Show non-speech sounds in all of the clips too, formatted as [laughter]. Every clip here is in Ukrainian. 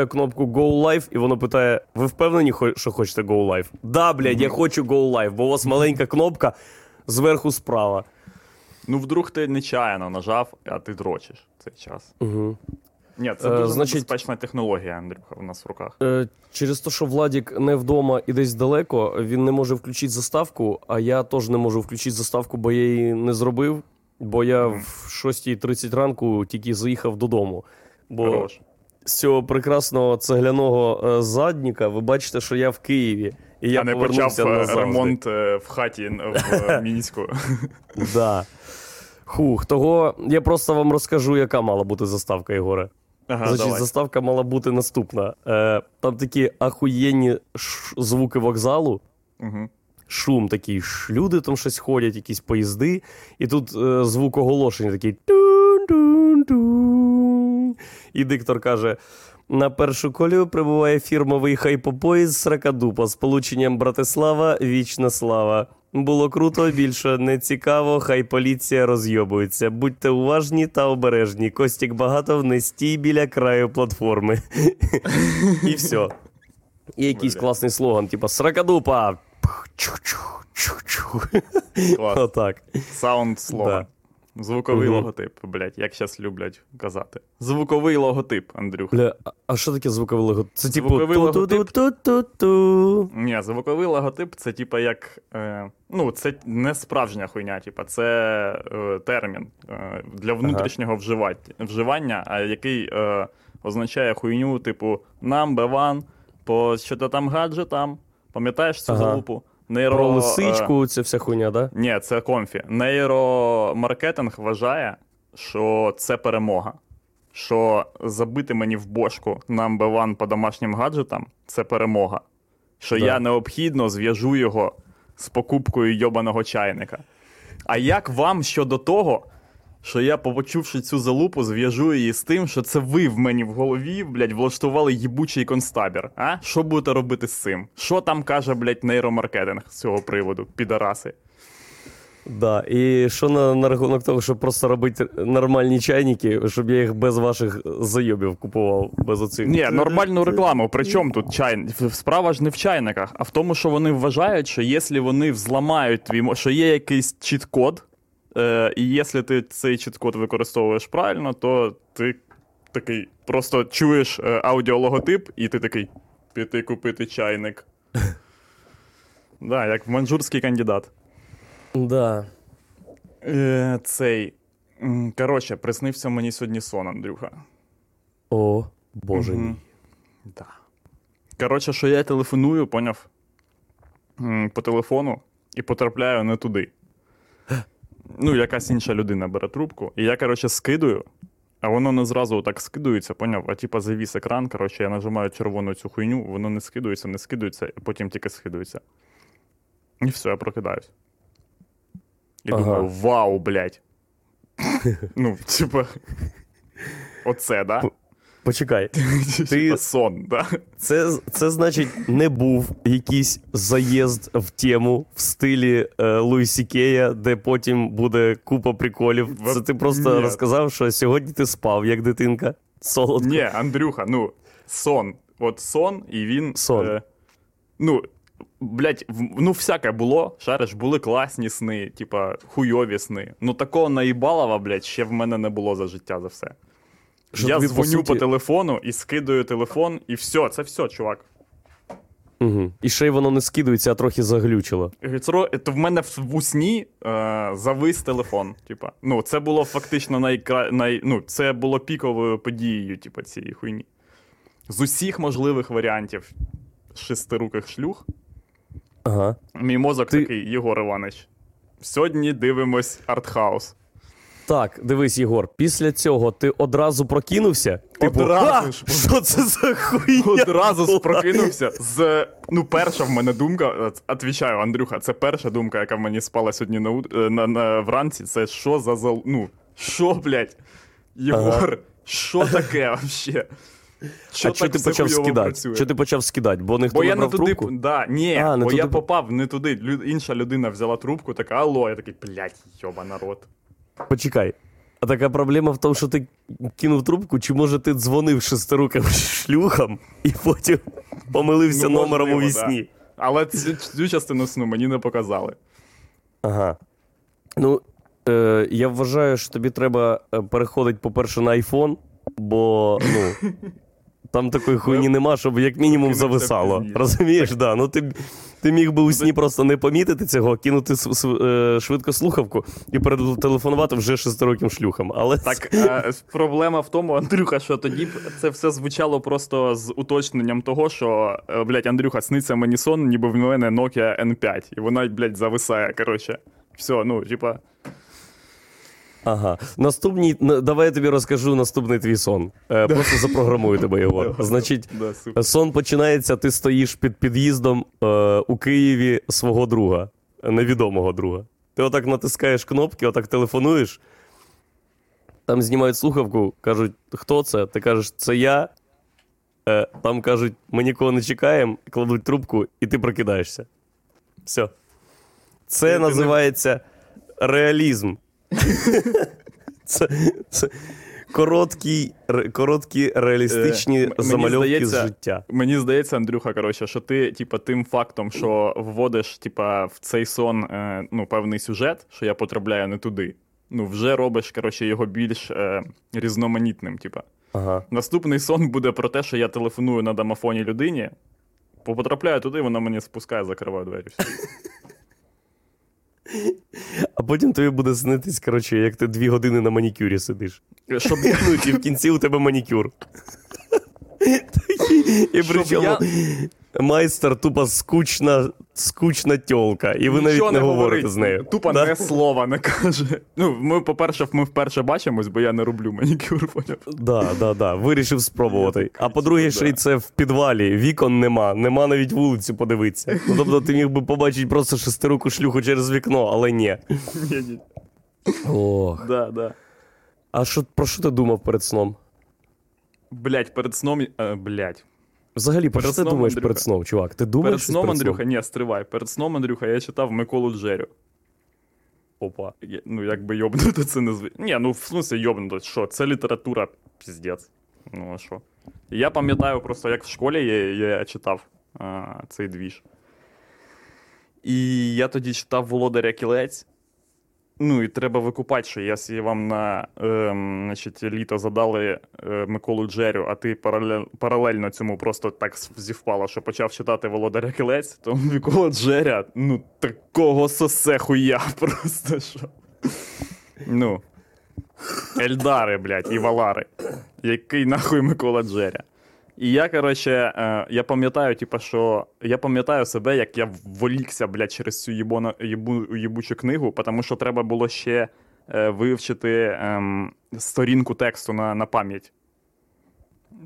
кнопку Go Live, і воно питає: ви впевнені, що хочете Go Live? Да, блядь, я хочу Go Live, бо у вас маленька кнопка зверху справа. Ну, вдруг ти нечаянно нажав, а ти дрочиш цей час. Угу. Ні, це Е, дуже значить- небезпечна технологія, Андрюха, у нас в руках. Е, через те, що Владік не вдома і десь далеко, він не може включити заставку, а я теж не можу включити заставку, бо я її не зробив. Бо я Мгм. в 6.30 ранку тільки заїхав додому. Бо Хорош. З цього прекрасного цегляного е, задніка ви бачите, що я в Києві. І я а не повернувся почав е, назавжди. ремонт е, в хаті в [laughs] Мінську. Да. Хух, того я просто вам розкажу, яка мала бути заставка, Ігоре. Ага, Значить, давай. заставка мала бути наступна. Е, там такі ахуєнні ш- звуки вокзалу, Угу. шум такий, ш- люди там щось ходять, якісь поїзди, і тут е, звук оголошення такий. тун-тун-тун. І диктор каже: на першу колію прибуває фірмовий хайпопоїзд Сракадупа з полученням Братислава Вічна слава. Було круто, більше не цікаво, хай поліція розйобується. Будьте уважні та обережні. Костік багато не стій біля краю платформи. І все. І якийсь класний слоган, типа Сракадупа. Отак. Саунд слова. Звуковий Мгм. логотип, блядь, як зараз люблять казати. Звуковий логотип, Андрюха. Бля, а- що таке звуковий логотип? Це типу Звуковий логотип? ту-ту-ту-ту-ту. Ні, звуковий логотип це типа як. Е, ну, це не справжня хуйня, типа, це е, термін е, для внутрішнього вживання, вживання, а який е, означає хуйню, типу, number one, по що то там гаджетам. Пам'ятаєш цю Ага. залупу? Нейро, Про е, лисичку, ця вся хуйня, да? Ні, це конфі. Нейромаркетинг вважає, що це перемога. Що забити мені в бошку number one по домашнім гаджетам це перемога. Що Да. я необхідно зв'яжу його з покупкою йобаного чайника. А як вам щодо того, що я, почувши цю залупу, зв'яжу її з тим, що це ви в мені в голові, блядь, влаштували їбучий констабір. А? Що будете робити з цим? Що там каже, блядь, нейромаркетинг з цього приводу, підараси? Да. І що на, на рахунок того, щоб просто робити нормальні чайники, щоб я їх без ваших зайобів купував, без оцих. Ні, нормальну рекламу. Причому тут чай... Справа ж не в чайниках, а в тому, що вони вважають, що якщо вони взламають твій що є якийсь чіт-код, е, і якщо ти цей чіт-код використовуєш правильно, то ти такий просто чуєш е, аудіологотип, і ти такий піти купити чайник. [laughs] Да, як манжурський кандидат. Да. Е, цей. Коротше, приснився мені сьогодні сон, Андрюха. О, боже мій. Да. Коротше, що я телефоную, поняв? По телефону і потрапляю не туди. [laughs] Ну, якась інша людина бере трубку, і я, коротше, скидую, а воно не зразу так скидується, поняв? А типа завіс екран, коротше, я нажимаю червону цю хуйню, воно не скидується, не скидується, і потім тільки скидується. І все, я прокидаюсь. І Ага. думаю, вау, блядь. [laughs] ну, типа. Оце, да? Почекай. [laughs] Типа сон, да? Це, це значить, не був якийсь заїзд в тему в стилі е, Луїсі Кея, де потім буде купа приколів. Це ти просто Ні. розказав, що сьогодні ти спав, як дитинка. Солодко. Ні, Андрюха, ну, сон. От сон, і він. Сон. Е, ну, блядь, в- ну, всяке було. Шариш, були класні сни, типа хуйові сни. Ну, такого наїбалова, блядь, ще в мене не було за життя за все. Що я тобі, по дзвоню по, суті- телефону і скидаю телефон, і все, це все, чувак. Угу. І ще й воно не скидується, а трохи заглючило. То в мене в, в усні е, завис телефон. Типа. Ну, це було фактично найкра... най... ну, це було піковою подією, типа, цієї хуйні. З усіх можливих варіантів шестируких шлюх, Ага. мій мозок Ти- такий, Єгор Іванович. Сьогодні дивимось артхаус. Так, дивись, Єгор, після цього ти одразу прокинувся? Типу, Одразу ж. що це за хуйня? Одразу була?» спрокинувся з. Ну, перша в мене думка, отвічаю, Андрюха, це перша думка, яка в мені спала сьогодні на, е, на, на вранці. Це що за зал. Ну, що, блядь? Єгор, що таке вообще? Що а що ти почав скидати? Що ти почав скидати? Бо ніхто Бо не брав туди. трубку? Да, ні, А, не бо я попав не туди. Лю- інша людина взяла трубку, така, алло, я такий, блядь, йоба народ. Почекай. А така проблема в тому, що ти кинув трубку, чи може ти дзвонив шестируким шлюхам і потім помилився Ну, номером у вісні. Але цю, цю частину сну мені не показали. Ага. Ну, е, я вважаю, що тобі треба е, переходити, по-перше, на iPhone, бо ну, там такої хуйні нема, щоб як мінімум зависало. Розумієш, да. Ну, ти, ти міг би у сні просто не помітити цього, кинути е, швидко слухавку і перетелефонувати вже шестироким шлюхам. Але Так, а, проблема в тому, Андрюха, що тоді б це все звучало просто з уточненням того, що, е, блядь, Андрюха, сниться мені сон, ніби в мене Nokia N5, і вона, блядь, зависає. Коротше. Все, ну, типа. Ага. Наступний, давай я тобі розкажу наступний твій сон. Е, просто запрограмую тебе його. Значить, Да, сон починається, ти стоїш під під'їздом е, у Києві свого друга, невідомого друга. Ти отак натискаєш кнопки, отак телефонуєш. Там знімають слухавку, кажуть, хто це? Ти кажеш, це я. Е, там кажуть, ми нікого не чекаємо, кладуть трубку, і ти прокидаєшся. Все. Це не- називається реалізм. Це, це короткі, короткі реалістичні Е, замальовки з здається, життя. Мені здається, Андрюха, коротше, що ти, типа, тим фактом, що вводиш, типа, в цей сон е, ну, певний сюжет, що я потрапляю не туди. Ну, вже робиш, коротше, його більш е, різноманітним. Типа. Ага. Наступний сон буде про те, що я телефоную на домофоні людині, потрапляю туди, вона мені спускає, закриває двері. Все. [laughs] А потім тобі буде снитись, коротше, як ти дві години на манікюрі сидиш. Щоб Ну, і в кінці у тебе манікюр. [laughs] І причому майстер тупо скучна, скучна тьолка, і ви навіть Нічого не говорите з нею. Тупо Да? не слова не каже. Ну, ми, по-перше, ми вперше бачимось, бо я не роблю манікюр, поняв? Да, да, да. Вирішив спробувати. А по-друге, ще й це в підвалі. Вікон нема, нема навіть вулицю подивитися. Ну, тобто ти міг би побачити просто шестируку шлюху через вікно, але ні. Ні, ні. Ох. Да, да. А що, про що ти думав перед сном? Блять, перед сном. Е, блять. Взагалі, про Перед що ти думаєш Андрюха. перед сном, чувак? Ти думаєш Перед сном, перед Андрюха, ні, стривай. Перед сном, Андрюха, я читав Миколу Джерю. Опа. Я- Ну, якби йобнути це не зві. Ні, ну в смысле йобнути, що? Це література, піздець. Ну, а що? Я пам'ятаю просто, як в школі я, я читав а, цей двіж. І я тоді читав Володаря Кілець. Ну, і треба викупати, що якщо вам на ем, значить, літо задали е, Миколу Джерю, а ти паралель, паралельно цьому просто так зівпало, що почав читати Володаря Кілець, то [laughs] Микола Джеря, ну, такого сосе хуя [laughs] просто що. Ну. Ельдари, блядь, і Валари. Який нахуй Микола Джеря. І я, коротше, е, я пам'ятаю, типу, що я пам'ятаю себе, як я волікся, блядь, через цю їбона, їбу, їбучу книгу, тому що треба було ще е, вивчити ем, сторінку тексту на, на пам'ять.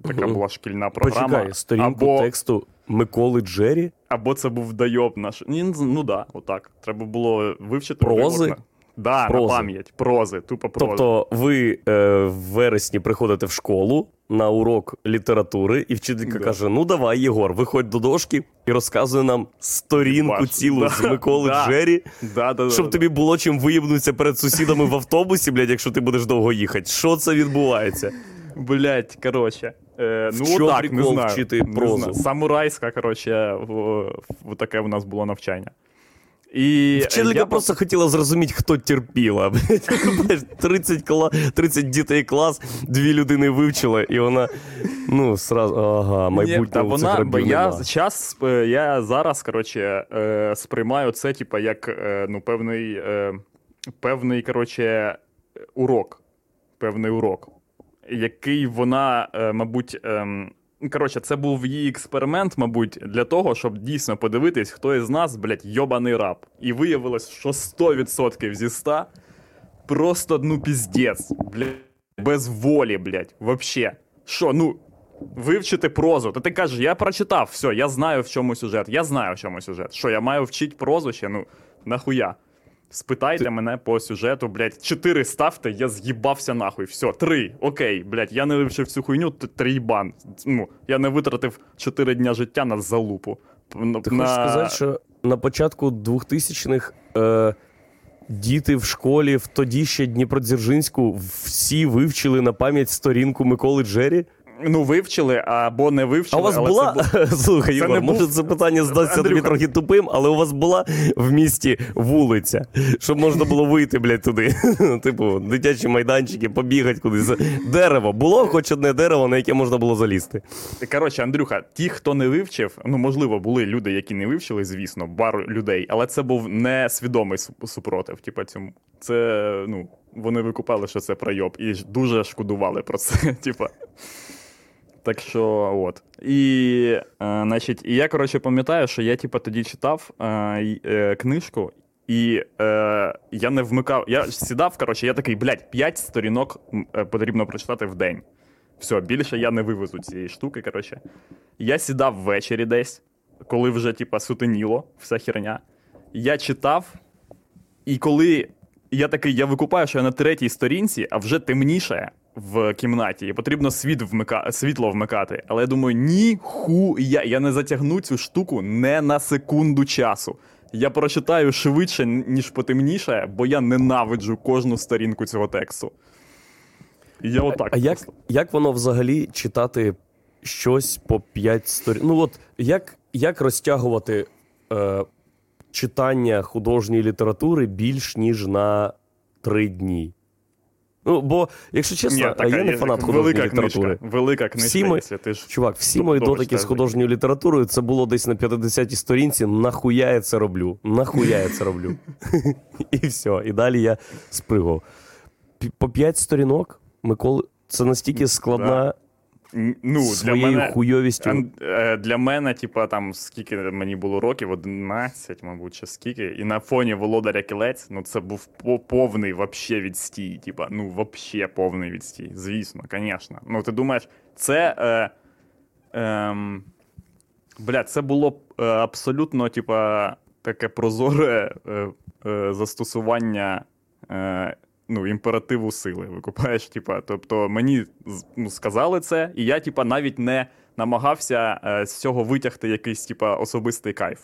Така була шкільна програма. Почекай, сторінку або, тексту Миколи Джері. або це був дайоб наш. Ні, ну да, отак. Треба було вивчити. Прози? виворно. Да, Прози. на пам'ять. Прози, тупо прози. Тобто ви е, в вересні приходите в школу на урок літератури, і вчителька Да. каже: Ну давай, Єгор, виходь до дошки і розказує нам сторінку Баш. цілу [laughs] Да, з Миколи да. Джері, да, да, щоб да, тобі було чим виїбнутися перед сусідами в автобусі, блядь, якщо ти будеш довго їхати. Що це відбувається? Блять, коротше. Е, В ну, чому отак, не знаю. вчити не знаю. Самурайська, коротше, в, в таке в нас було навчання. І е, Вчителька я просто хотіла зрозуміти, хто терпіла. [laughs] 30, кла... 30 дітей клас, дві людини вивчила, і вона. Ну, сразу, ага, Ні, в цих вона, бо я час, е, я зараз, коротше, е, сприймаю це, типа, як ну, певний, певний, коротше, урок. Певний урок, який вона, мабуть, ем, коротше, це був її експеримент, мабуть, для того, щоб дійсно подивитись, хто із нас, блядь, йобаний раб. І виявилось, що 100% зі 100 просто, ну, піздець, блядь, без волі, блядь, вообще. Що, ну, вивчити прозу. Та ти кажеш, я прочитав, все, я знаю, в чому сюжет. Я знаю, в чому сюжет. Що, я маю вчити прозу ще? Ну, нахуя? Спитайте мене по сюжету, блядь, чотири ставте, я з'їбався нахуй. Все, три. Окей, блядь, я не вивчив цю хуйню, трійбан. Ну, я не витратив чотири дня життя на залупу. На- Ти на- хочеш сказати, що на початку 2000-х е, діти в школі в тоді ще Дніпродзержинську всі вивчили на пам'ять сторінку Миколи Джері? Ну, вивчили або не вивчили. А у вас але була. Це [laughs] був... Слухай, Ігор, може був- це питання здасться тобі трохи тупим, але у вас була в місті вулиця, щоб можна було вийти, блядь, туди. [laughs] Типу, дитячі майданчики, побігати кудись. Дерево. Було хоч одне дерево, на яке можна було залізти. Коротше, Андрюха, ті, хто не вивчив, ну можливо, були люди, які не вивчили, звісно, бар людей, але це був несвідомий су- супротив. Типа цьому. Це, ну, вони викупали, що це пройоб, і дуже шкодували про це. [laughs] Типа. Так що, от. І, е, значить, і я, коротше, пам'ятаю, що я, типа, тоді читав е, й- е, книжку, і е, я не вмикав. Я сідав, коротше, я такий, блядь, 5 сторінок е, потрібно прочитати в день. Все, більше я не вивезу цієї штуки. Коротше. Я сідав ввечері десь, коли вже, типа, сутеніло, вся херня. Я читав, і коли я такий, я викупаю, що я на третій сторінці, а вже темніше в кімнаті, і потрібно світ вмика... світло вмикати. Але я думаю, ніхуя, я не затягну цю штуку не на секунду часу. Я прочитаю швидше, ніж потемніше, бо я ненавиджу кожну сторінку цього тексту. І я отак. А як, як воно взагалі читати щось по 5 сторінок? Ну от як, як розтягувати е, читання художньої літератури більш ніж на 3 дні? Ну, бо, якщо чесно, Ні, така я не є фанат художньої велика літератури. Книжка, велика книжка, Всі ми- ти ж Чувак, всі мої дотики з художньою літературою це було десь на 50-й сторінці. Нахуя я це роблю? Нахуя я це роблю? [laughs] І все. І далі я спригав. По 5 сторінок, Миколи, це настільки складна Ну, для своєю мене, хуйовістю. Е, Для мене, типа, там скільки мені було років, 11, мабуть, чи скільки. І на фоні Володаря Кілець, ну це був повний вообще відстій. Типа, ну, вообще повний відстій. Звісно, звісно. Ну, ти думаєш, це. Е, ем, бля, це було е, абсолютно, типа, таке прозоре е, е, застосування. Ну, імперативу сили викупаєш, типа, тобто мені ну, сказали це, і я, типа, навіть не намагався е, з цього витягти якийсь, типа, особистий кайф.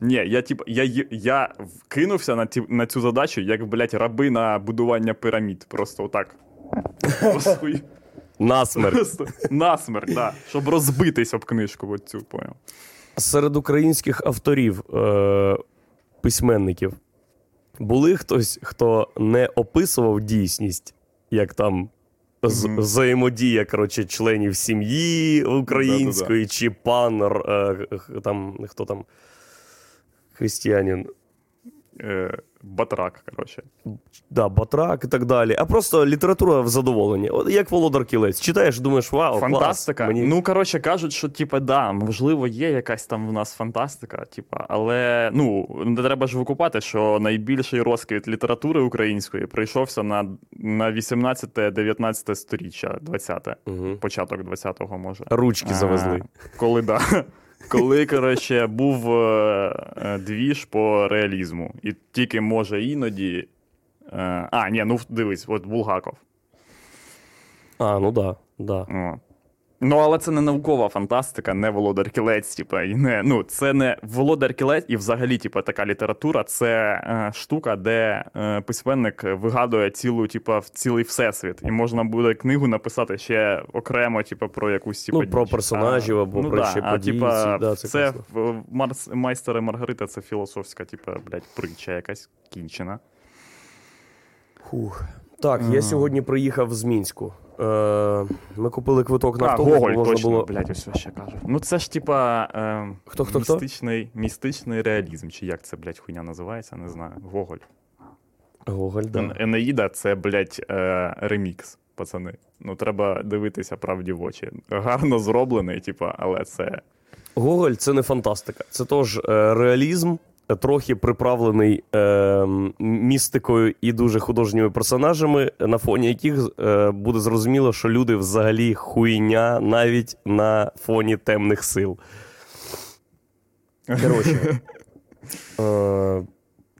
Ні, я, типа, я, я кинувся на, ті, на цю задачу, як, блядь, раби на будування пірамід. Просто отак. Насмерть. насмерть, да, щоб розбитись об книжку оцю, поняв. Серед українських авторів, е- письменників, були хтось, хто не описував дійсність, як там Мгм. взаємодія коротше, членів сім'ї української, чи пан е, там, хто там, християнин. Е, батрак, коротше. Да, Батрак і так далі. А просто література в задоволення. От як Володар Кілець. Читаєш, думаєш, вау, Фантастика. клас. Мені... Ну, коротше, кажуть, що, типа, да, можливо, є якась там в нас фантастика, типа, але ну, не треба ж викупати, що найбільший розквіт літератури української прийшовся на, на 18-19 сторіччя, 20-те, Угу. початок 20-го, може. Ручки А, завезли. Коли, да. Коли, коротше, був е, е, двіж по реалізму. І тільки може іноді. Е, а, ні, ну дивись, от Булгаков. А, ну да, да. О. Ну, але це не наукова фантастика, не володар кілець, типа, і не. Ну, це не володар кілець, і взагалі, типа, така література це е, штука, де е, письменник вигадує цілу, типа, в- цілий всесвіт. І можна буде книгу написати ще окремо, типа, про якусь типа, Ну, про персонажів або ну, про да, ще а, події типа, да, це це Марс, майстер і Маргарита це філософська, типа, блядь, притча якась кінчена. Фух. Так, я сьогодні приїхав з Мінську. Е, ми купили квиток на автобус, Гоголь, можна точно, було. блядь, ось ще кажу. Ну це ж типа е, Хто, хто, хто? містичний, містичний реалізм, чи як це, блядь, хуйня називається, не знаю. Гоголь. Гоголь, да. Енеїда це, блядь, е, ремікс, пацани. Ну, треба дивитися правді в очі. Гарно зроблений, типа, але це. Гоголь це не фантастика. Це тож е, реалізм, трохи приправлений е, містикою і дуже художніми персонажами, на фоні яких е, буде зрозуміло, що люди взагалі хуйня навіть на фоні темних сил. Коротше, [laughs] е,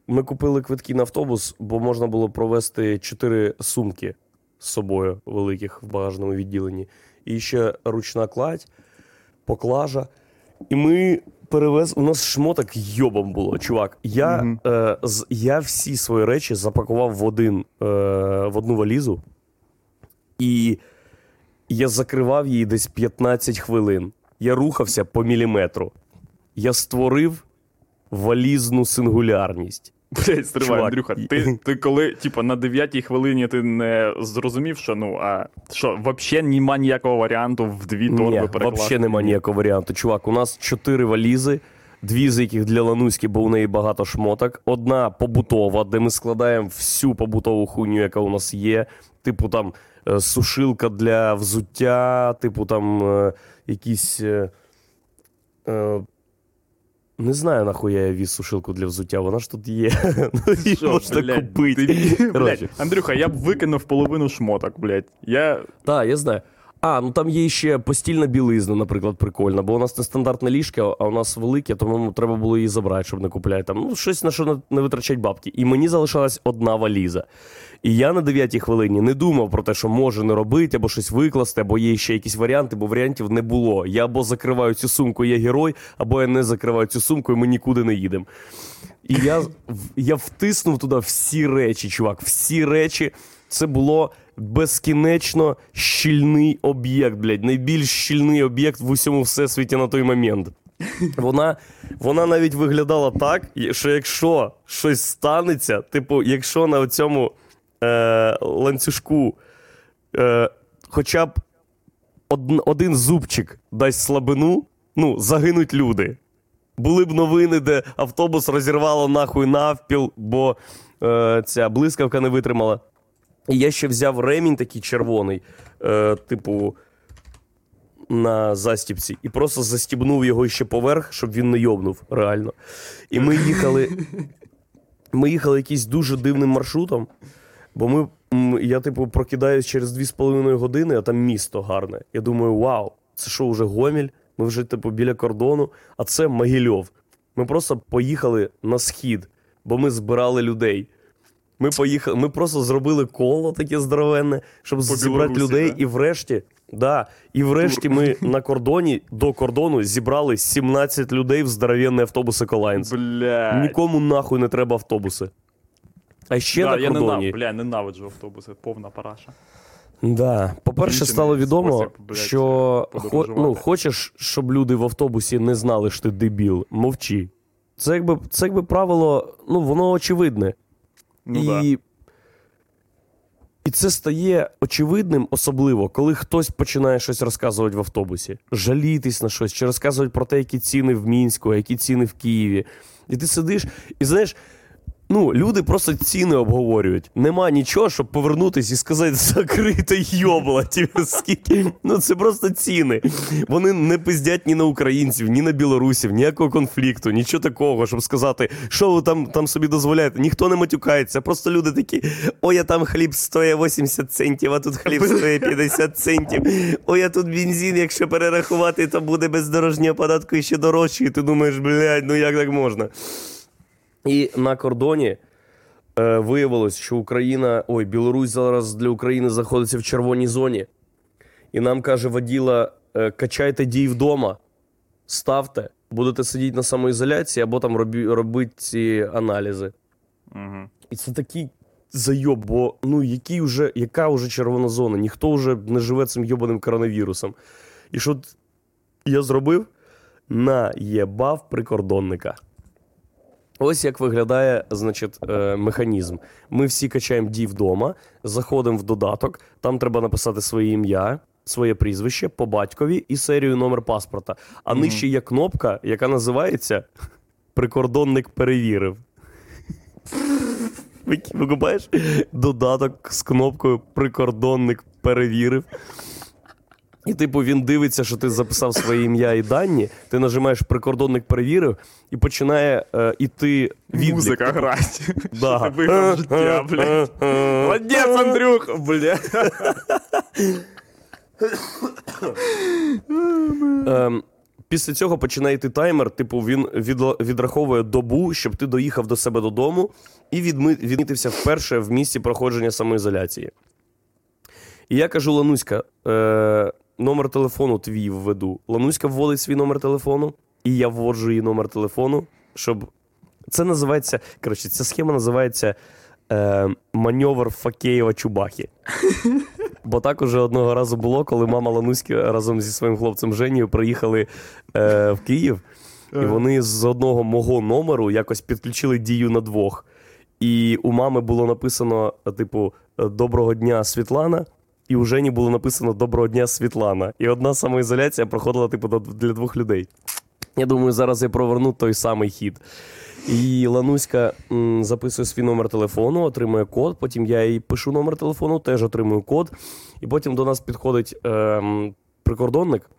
ми купили квитки на автобус, бо можна було провести чотири сумки з собою великих в багажному відділенні. І ще ручна кладь, поклажа. І ми перевез. У нас шмоток йобом було, чувак. Я, Мгм. е, з, я всі свої речі запакував в один е, в одну валізу, і я закривав її десь 15 хвилин. Я рухався по міліметру. Я створив валізну сингулярність. Блять, стривай, Чувак, Андрюха. Ти, ти [laughs] коли, типа, на дев'ятій хвилині ти не зрозумів, що ну, а що, взагалі нема ніякого варіанту в дві торби Ні, перекласти? взагалі нема ніякого варіанту. Чувак, у нас чотири валізи, дві з яких для Лануськи, бо у неї багато шмоток. Одна побутова, де ми складаємо всю побутову хуйню, яка у нас є. Типу там е, сушилка для взуття, типу там е, якісь. Не знаю, нахуя я віз сушилку для взуття, вона ж тут є. [laughs] Ну, її можна блядь, купити. Андрюха, я б викинув половину шмоток, блядь. Я Так, я знаю. А, ну там є ще постільна білизна, наприклад, прикольна, бо у нас не стандартне ліжко, а у нас велике, тому треба було її забрати, щоб не купляти. Там, ну, щось на що не, витрачать бабки. І мені залишалась одна валіза. І я на дев'ятій хвилині не думав про те, що може не робити, або щось викласти, або є ще якісь варіанти, бо варіантів не було. Я або закриваю цю сумку, я герой, або я не закриваю цю сумку, і ми нікуди не їдемо. І я, я втиснув туди всі речі, чувак, всі речі. Це було безкінечно щільний об'єкт, блядь, найбільш щільний об'єкт в усьому всесвіті на той момент. Вона, вона навіть виглядала так, що якщо щось станеться, типу, якщо на цьому е, ланцюжку е, хоча б од, один зубчик дасть слабину, ну, загинуть люди. Були б новини, де автобус розірвало нахуй навпіл, бо е, ця блискавка не витримала. І я ще взяв ремінь такий червоний, е, типу, на застіпці, і просто застібнув його ще поверх, щоб він не йобнув, реально. І ми їхали. Ми їхали якимось дуже дивним маршрутом, бо ми, я, типу, прокидаюсь через 2,5 години, а там місто гарне. Я думаю, вау, це що, вже Гоміль? Ми вже, типу, біля кордону, а це Могильов. Ми просто поїхали на схід, бо ми збирали людей. Ми поїхали, ми просто зробили коло таке здоровенне, щоб зібрати в Білорусі людей, да? і врешті, да, і врешті ми на кордоні до кордону зібрали 17 людей в здоровенний автобус Еколайнс. Блядь. Нікому нахуй не треба автобуси. А ще да, на я кордоні. ненав, бля, ненавиджу автобуси, повна параша. Да. По-перше, стало відомо, спосіб, блядь, що хо, ну, хочеш, щоб люди в автобусі не знали, що ти дебіл, мовчи. Це якби, це якби правило, ну, воно очевидне. Ну і, да. і це стає очевидним, особливо, коли хтось починає щось розказувати в автобусі, жалітись на щось, чи розказувати про те, які ціни в Мінську, які ціни в Києві. І ти сидиш, і знаєш. Ну, люди просто ціни обговорюють. Нема нічого, щоб повернутись і сказати, закрите йобла, тебе скільки. Ну це просто ціни. Вони не пиздять ні на українців, ні на білорусів, ніякого конфлікту, нічого такого, щоб сказати, що ви там, там собі дозволяєте. Ніхто не матюкається. Просто люди такі: ой, а там хліб стоїть 80 центів, а тут хліб стоїть 50 центів. Ой, а тут бензин, якщо перерахувати, то буде без дорожнього податку і ще дорожче. І ти думаєш, блядь, ну як так можна? І на кордоні е, виявилось, що Україна, ой, Білорусь зараз для України знаходиться в червоній зоні. І нам каже воділа: е, качайте дій вдома, ставте, будете сидіти на самоізоляції або там робі, робити ці аналізи. Угу. І це такий зайоб, бо ну який уже, яка вже червона зона? Ніхто вже не живе цим йобаним коронавірусом. І що я зробив? Наєбав прикордонника. Ось як виглядає значить, е, механізм. Ми всі качаємо дій вдома, заходимо в додаток, там треба написати своє ім'я, своє прізвище по батькові і серію номер паспорта. А нижче є кнопка, яка називається Прикордонник перевірив. Ви- Викупаєш? Додаток з кнопкою Прикордонник перевірив. І, типу, він дивиться, що ти записав своє ім'я і дані, ти нажимаєш прикордонник перевірив і починає е, іти відлік. Музика грать. [laughs] Да. Виграв життя, блядь. Молодець, Андрюх, бля. Ем, після цього починає йти таймер, типу, він відла- відраховує добу, щоб ти доїхав до себе додому і відми- відмітився вперше в місці проходження самоізоляції. І я кажу, Лануська, е, номер телефону твій введу. Лануська вводить свій номер телефону. і я вводжу її номер телефону, щоб. Це називається. Коротше, ця схема називається е, маневр Факеєва Чубахи. [laughs] Бо так уже одного разу було, коли мама Лануськи разом зі своїм хлопцем Женію приїхали е, в Київ, і вони з одного мого номеру якось підключили дію на двох. І у мами було написано, типу, Доброго дня, Світлана. І у Жені було написано Доброго дня, Світлана. І одна самоізоляція проходила, типу, для двох людей. Я думаю, зараз я проверну той самий хід. І Лануська м, записує свій номер телефону, отримує код. Потім я їй пишу номер телефону, теж отримую код. І потім до нас підходить ем, прикордонник.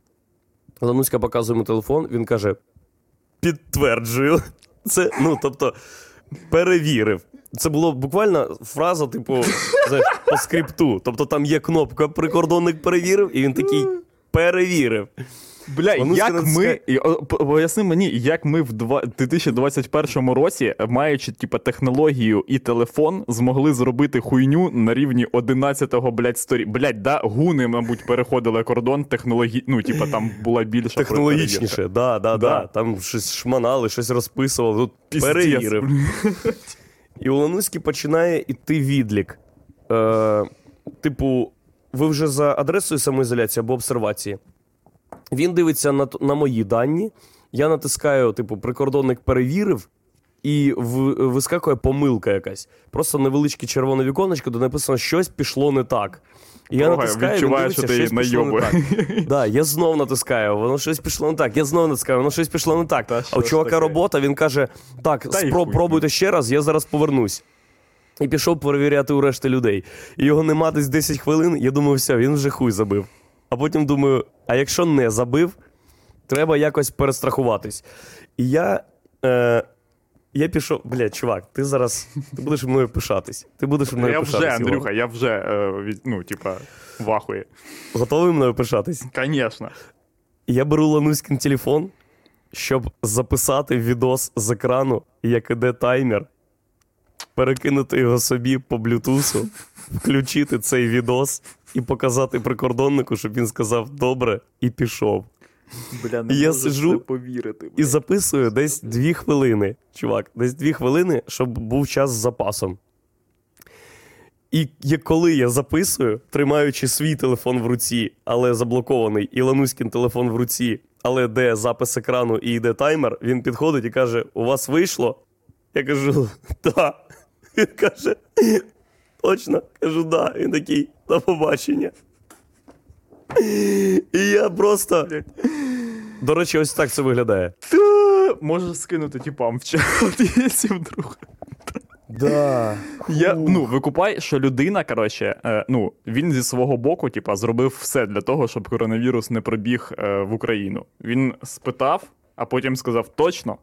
Лануська показує йому телефон, він каже: підтверджую. Це, ну, тобто, перевірив. Це було буквально фраза, типу, знаєш, по скрипту. Тобто там є кнопка прикордонник перевірив, і він такий перевірив. Бля, Лануська як натискає- ми. Поясни мені, як ми в 2021 році, маючи типа, технологію і телефон, змогли зробити хуйню на рівні 11-го, блядь, сторі. Блядь, да, гуни, мабуть, переходили кордон технології. Ну, типа, там була більша Технологічніше, да, да, да, Да. Там щось шманали, щось розписували. Тут Піздець. перевірив. І у Лануськи починає іти відлік. Е, типу, ви вже за адресою самоізоляції або обсервації. Він дивиться на, на мої дані. Я натискаю, типу, прикордонник перевірив, і в, вискакує помилка якась. Просто невеличке червоне віконечко, де написано, щось пішло не так. І я натискаю, відчуваю, дивиться, що ти щось пішло не найобує. так. [laughs] Да, я знов натискаю, воно щось пішло не так. Я знов натискаю, воно щось пішло не так. Та а у чувака таке? робота, він каже: так, Та й спро- хуй. пробуйте ще раз, я зараз повернусь. І пішов перевіряти у решти людей. І його нема десь 10 хвилин. Я думаю, все, він вже хуй забив. А потім думаю: а якщо не забив, треба якось перестрахуватись. І я. Е, я пішов, блядь, чувак, ти зараз ти будеш мною пишатись. Ти будеш мною Я пишатись. вже, Іван. Андрюха, я вже, ну, типа, вахує. Готовий мною пишатись? І Я беру Лануськин телефон, щоб записати відос з екрану, як іде таймер, перекинути його собі по блютусу, включити цей відос і показати прикордоннику, щоб він сказав добре і пішов. Бля, не Я сиджу повірити. І записую десь дві хвилини, чувак, десь дві хвилини, щоб був час з запасом. І коли я записую, тримаючи свій телефон в руці, але заблокований, і Лануськін телефон в руці, але де запис екрану і йде таймер, він підходить і каже: У вас вийшло? Я кажу, так. Він каже, точно? Кажу, да. Він такий, до побачення. І я просто. До речі, ось так це виглядає. Та, Можеш скинути типам в чат, [laughs] якщо вдруг. Да. Я, ну, викупай, що людина, коротше, е, ну, він зі свого боку, типа, зробив все для того, щоб коронавірус не пробіг е, в Україну. Він спитав, а потім сказав точно.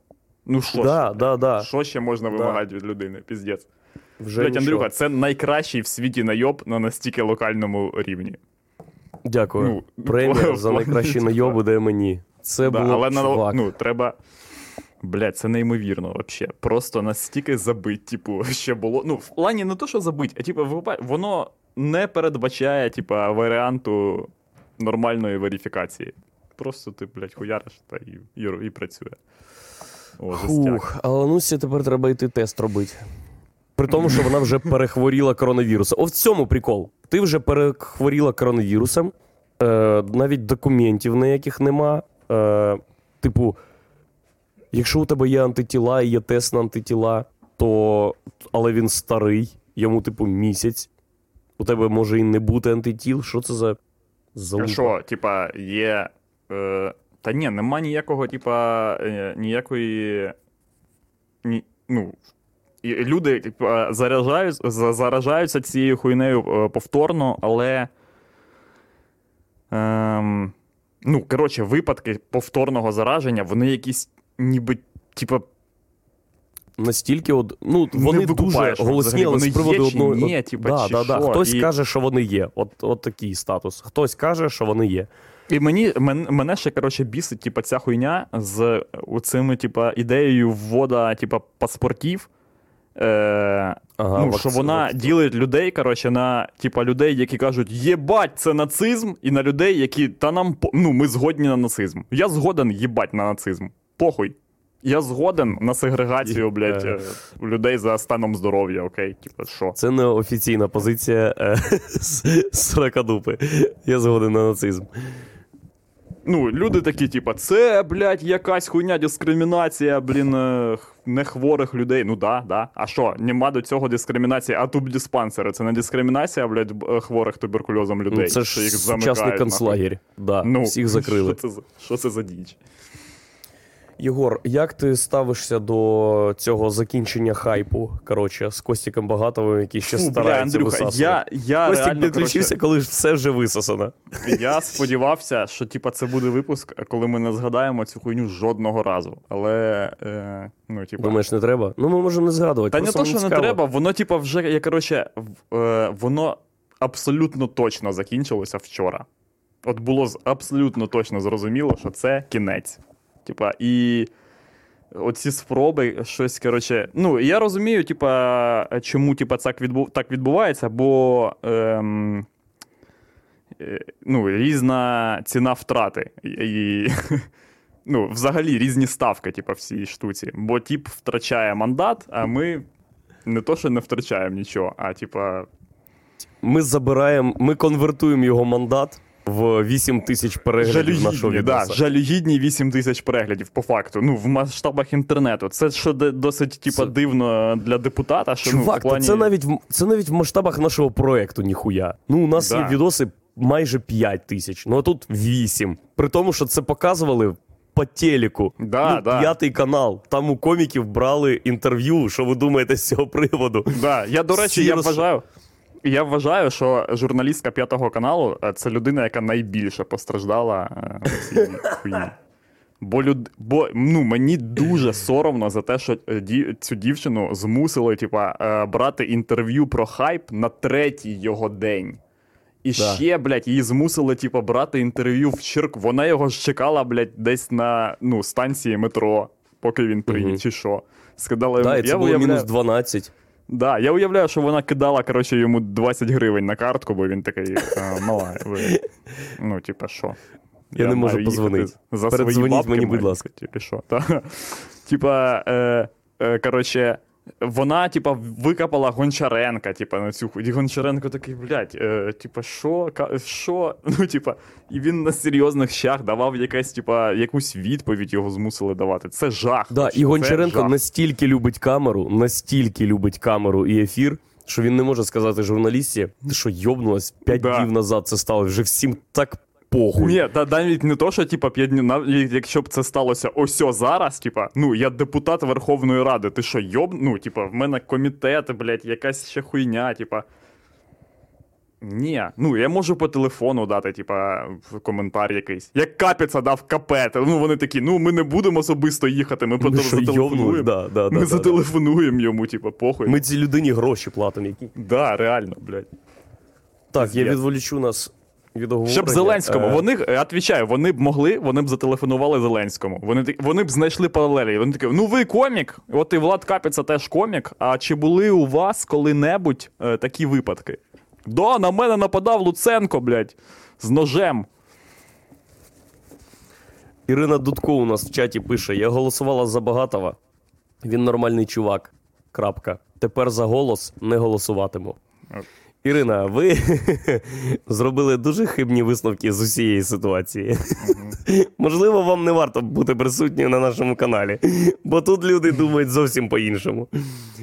Ну що Да, ж, да, да. що ще можна вимагати від людини? Піздець. Вже Блять. Андрюха, це найкращий в світі найоб на настільки локальному рівні. Дякую. ну, Премія [laughs] за найкращі типа. найоби мені. Це Да, було але на, чувак. ну, треба. Блять, це неймовірно вообще. Просто настільки забить, типу, [laughs] ще було. Ну, в плані не то, що забить, а типу, воно не передбачає, типу, варіанту нормальної верифікації. Просто ти, блядь, хуяриш та і, і, і працює. О. Фух, а Ланусі тепер треба йти тест робити. При тому, що вона вже [laughs] перехворіла коронавірусом. О, в цьому прикол. Ти вже перехворіла коронавірусом, е, навіть документів ніяких нема. Е, типу, якщо у тебе є антитіла і є тест на антитіла, то але він старий, йому, типу, місяць. У тебе може і не бути антитіл. Що це за залупа? Що, типа, є. Е, та ні, нема ніякого, типа, е, ніякої. Ні, ну, люди типа, заражають, за- заражаються цією хуйнею е, повторно, але. Ем, ну, коротше, випадки повторного зараження, вони якісь ніби, типа, Настільки от, ну, вони дуже голосні, але вони з приводу одного. ні, типа, да, чи да, да. Хтось І- каже, що вони є. От, от такий статус. Хтось каже, що вони є. І мені мен, мене ще коротше бісить, типа, ця хуйня з цими, типа, ідеєю ввода, типа, паспортів. Е, Ага, ну, що вона ділить людей, коротше, на типа людей, які кажуть, єбать, це нацизм, і на людей, які та нам ну, ми згодні на нацизм. Я згоден їбать на нацизм. похуй. Я згоден на сегрегацію, блядь, е, е, людей за станом здоров'я, окей? Типа, що? Це не офіційна позиція е, [laughs] Сракадупи. Я згоден на нацизм. Ну, люди такі, типа, це, блядь, якась хуйня дискримінація, блін, не хворих людей. Ну да, да. А що, нема до цього дискримінації, а тубдиспансери. Це не дискримінація, блядь, е, хворих туберкульозом людей. Ну, це ж їх сучасний концлагерь. Да, Ну, всіх закрили. Що це, що це за діч? Єгор, як ти ставишся до цього закінчення хайпу? Коротше, з Костіком Багатовим, який ще Фу, бля, старається Андрюха, я, я Костік реально, підключився, коли ж все вже висосано. я сподівався, що типа, це буде випуск, коли ми не згадаємо цю хуйню жодного разу. Але, е, ну, типа... Думаєш, не треба? Ну, ми можемо не згадувати. Та не то, що не треба, воно, типа, вже, я, коротше, е, воно абсолютно точно закінчилося вчора. От було абсолютно точно зрозуміло, що це кінець. Типа, і оці спроби щось, коротше. Ну, я розумію, типа, чому типа, так, відбу... так відбувається, бо. Ем... е, Ну, різна ціна втрати. І, [laughs] ну, взагалі різні ставки, типа, в цій штуці. Бо тип втрачає мандат, а ми не то, що не втрачаємо нічого, а типа. Ми забираємо, ми конвертуємо його мандат в 8 тисяч переглядів нашого Жалюгідні, да, жалюгідні 8 тисяч переглядів, по факту. Ну, в масштабах інтернету. Це що досить, типа, Це- дивно для депутата, що ну, в плані... це навіть в це навіть в масштабах нашого проекту, ніхуя. Ну, у нас Да. є відоси майже 5 тисяч, ну а тут 8. При тому, що це показували по телеку. Да, ну, да. П'ятий канал. Там у коміків брали інтерв'ю. Що ви думаєте з цього приводу? Да. Я, до речі, Всі я роз- вважаю. Я вважаю, що журналістка п'ятого каналу е, це людина, яка найбільше постраждала е, цій хуйні. Бо, люд... Бо ну, мені дуже соромно за те, що е, ді... цю дівчину змусили типа, брати інтерв'ю про хайп на третій його день. І Да. ще, блядь, її змусили, типа, брати інтерв'ю в Чирк. Вона його ж чекала, блядь, десь на ну, станції метро, поки він приїде, Мгм. чи що. Сказали, Да, і я це було уявляю- мінус 12. Да, я уявляю, що вона кидала, коротше, йому 20 гривень на картку, бо він такий, «А, мала, ну, типа, що? Я не можу позвонити. За Передзвоніть мені, будь ласка. Типа, що? Типа, е, е, коротше, вона, типа, викопала Гончаренка, типа, на цю хуй. І Гончаренко такий, блядь, е, типа, що? Ка- Що? [laughs] Ну, типа, і він на серйозних щах давав якась, типа, якусь відповідь його змусили давати. Це жах. Да, і Гончаренко жах. настільки любить камеру, настільки любить камеру і ефір, що він не може сказати журналісті, ти що йобнулась 5 Да. днів назад це стало, вже всім так похуй. Ні, та навіть не то, що типа п'ять днів, нав- якщо б це сталося ось зараз, типа, ну я депутат Верховної Ради, ти що, йоб? Ну, типа, в мене комітет, блядь, якась ще хуйня, типа. Ні, ну я можу по телефону дати, типа, коментар якийсь. Як капіца дав та, ну вони такі, ну ми не будемо особисто їхати, ми Ми потім зателефонуємо. Да, да, да, ми да, зателефонуємо йому, типа, похуй. Ми цій людині гроші платимо. Які. Да, реально, блядь. Так, я відволічу нас. Щоб Зеленському, Е, вони е, відповідаю, вони б могли, вони б зателефонували Зеленському. Вони вони б знайшли паралелі. Вони такі, ну ви комік, от і Влад Капіца теж комік. А чи були у вас коли-небудь е, такі випадки? Да, на мене нападав Луценко, блядь, з ножем. Ірина Дудко у нас в чаті пише: Я голосувала за Багатова. Він нормальний чувак. Крапка. Тепер за голос не голосуватиму. Ірина, ви [laughs] зробили дуже хибні висновки з усієї ситуації. Можливо, вам не варто бути присутні на нашому каналі, бо тут люди думають зовсім по-іншому.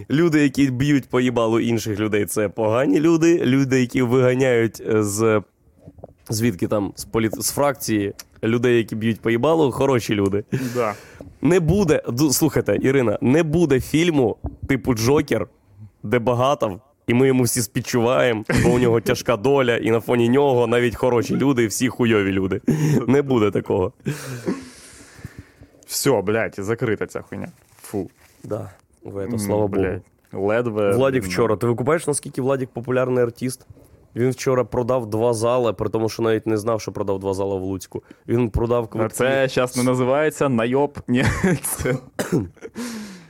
Люди, які б'ють по їбалу інших людей, це погані люди. Люди, які виганяють е, з звідки там з, політ... з фракції людей, які б'ють по їбалу, хороші люди. Да. Не буде. Слухайте, Ірина, не буде фільму типу Джокер, де багатов, і ми йому всі співчуваємо, бо у нього [laughs] тяжка доля, і на фоні нього навіть хороші люди, і всі хуйові люди. Не буде такого. Все, блядь, закрита ця хуйня. Фу. Да. В это, слава Богу. блядь. Ледве. Владік вчора. Ти викупаєш, наскільки Владік популярний артист? Він вчора продав два зали, при тому, що навіть не знав, що продав два зали в Луцьку. Він продав квитки. Це зараз не називається найоб. Ні, це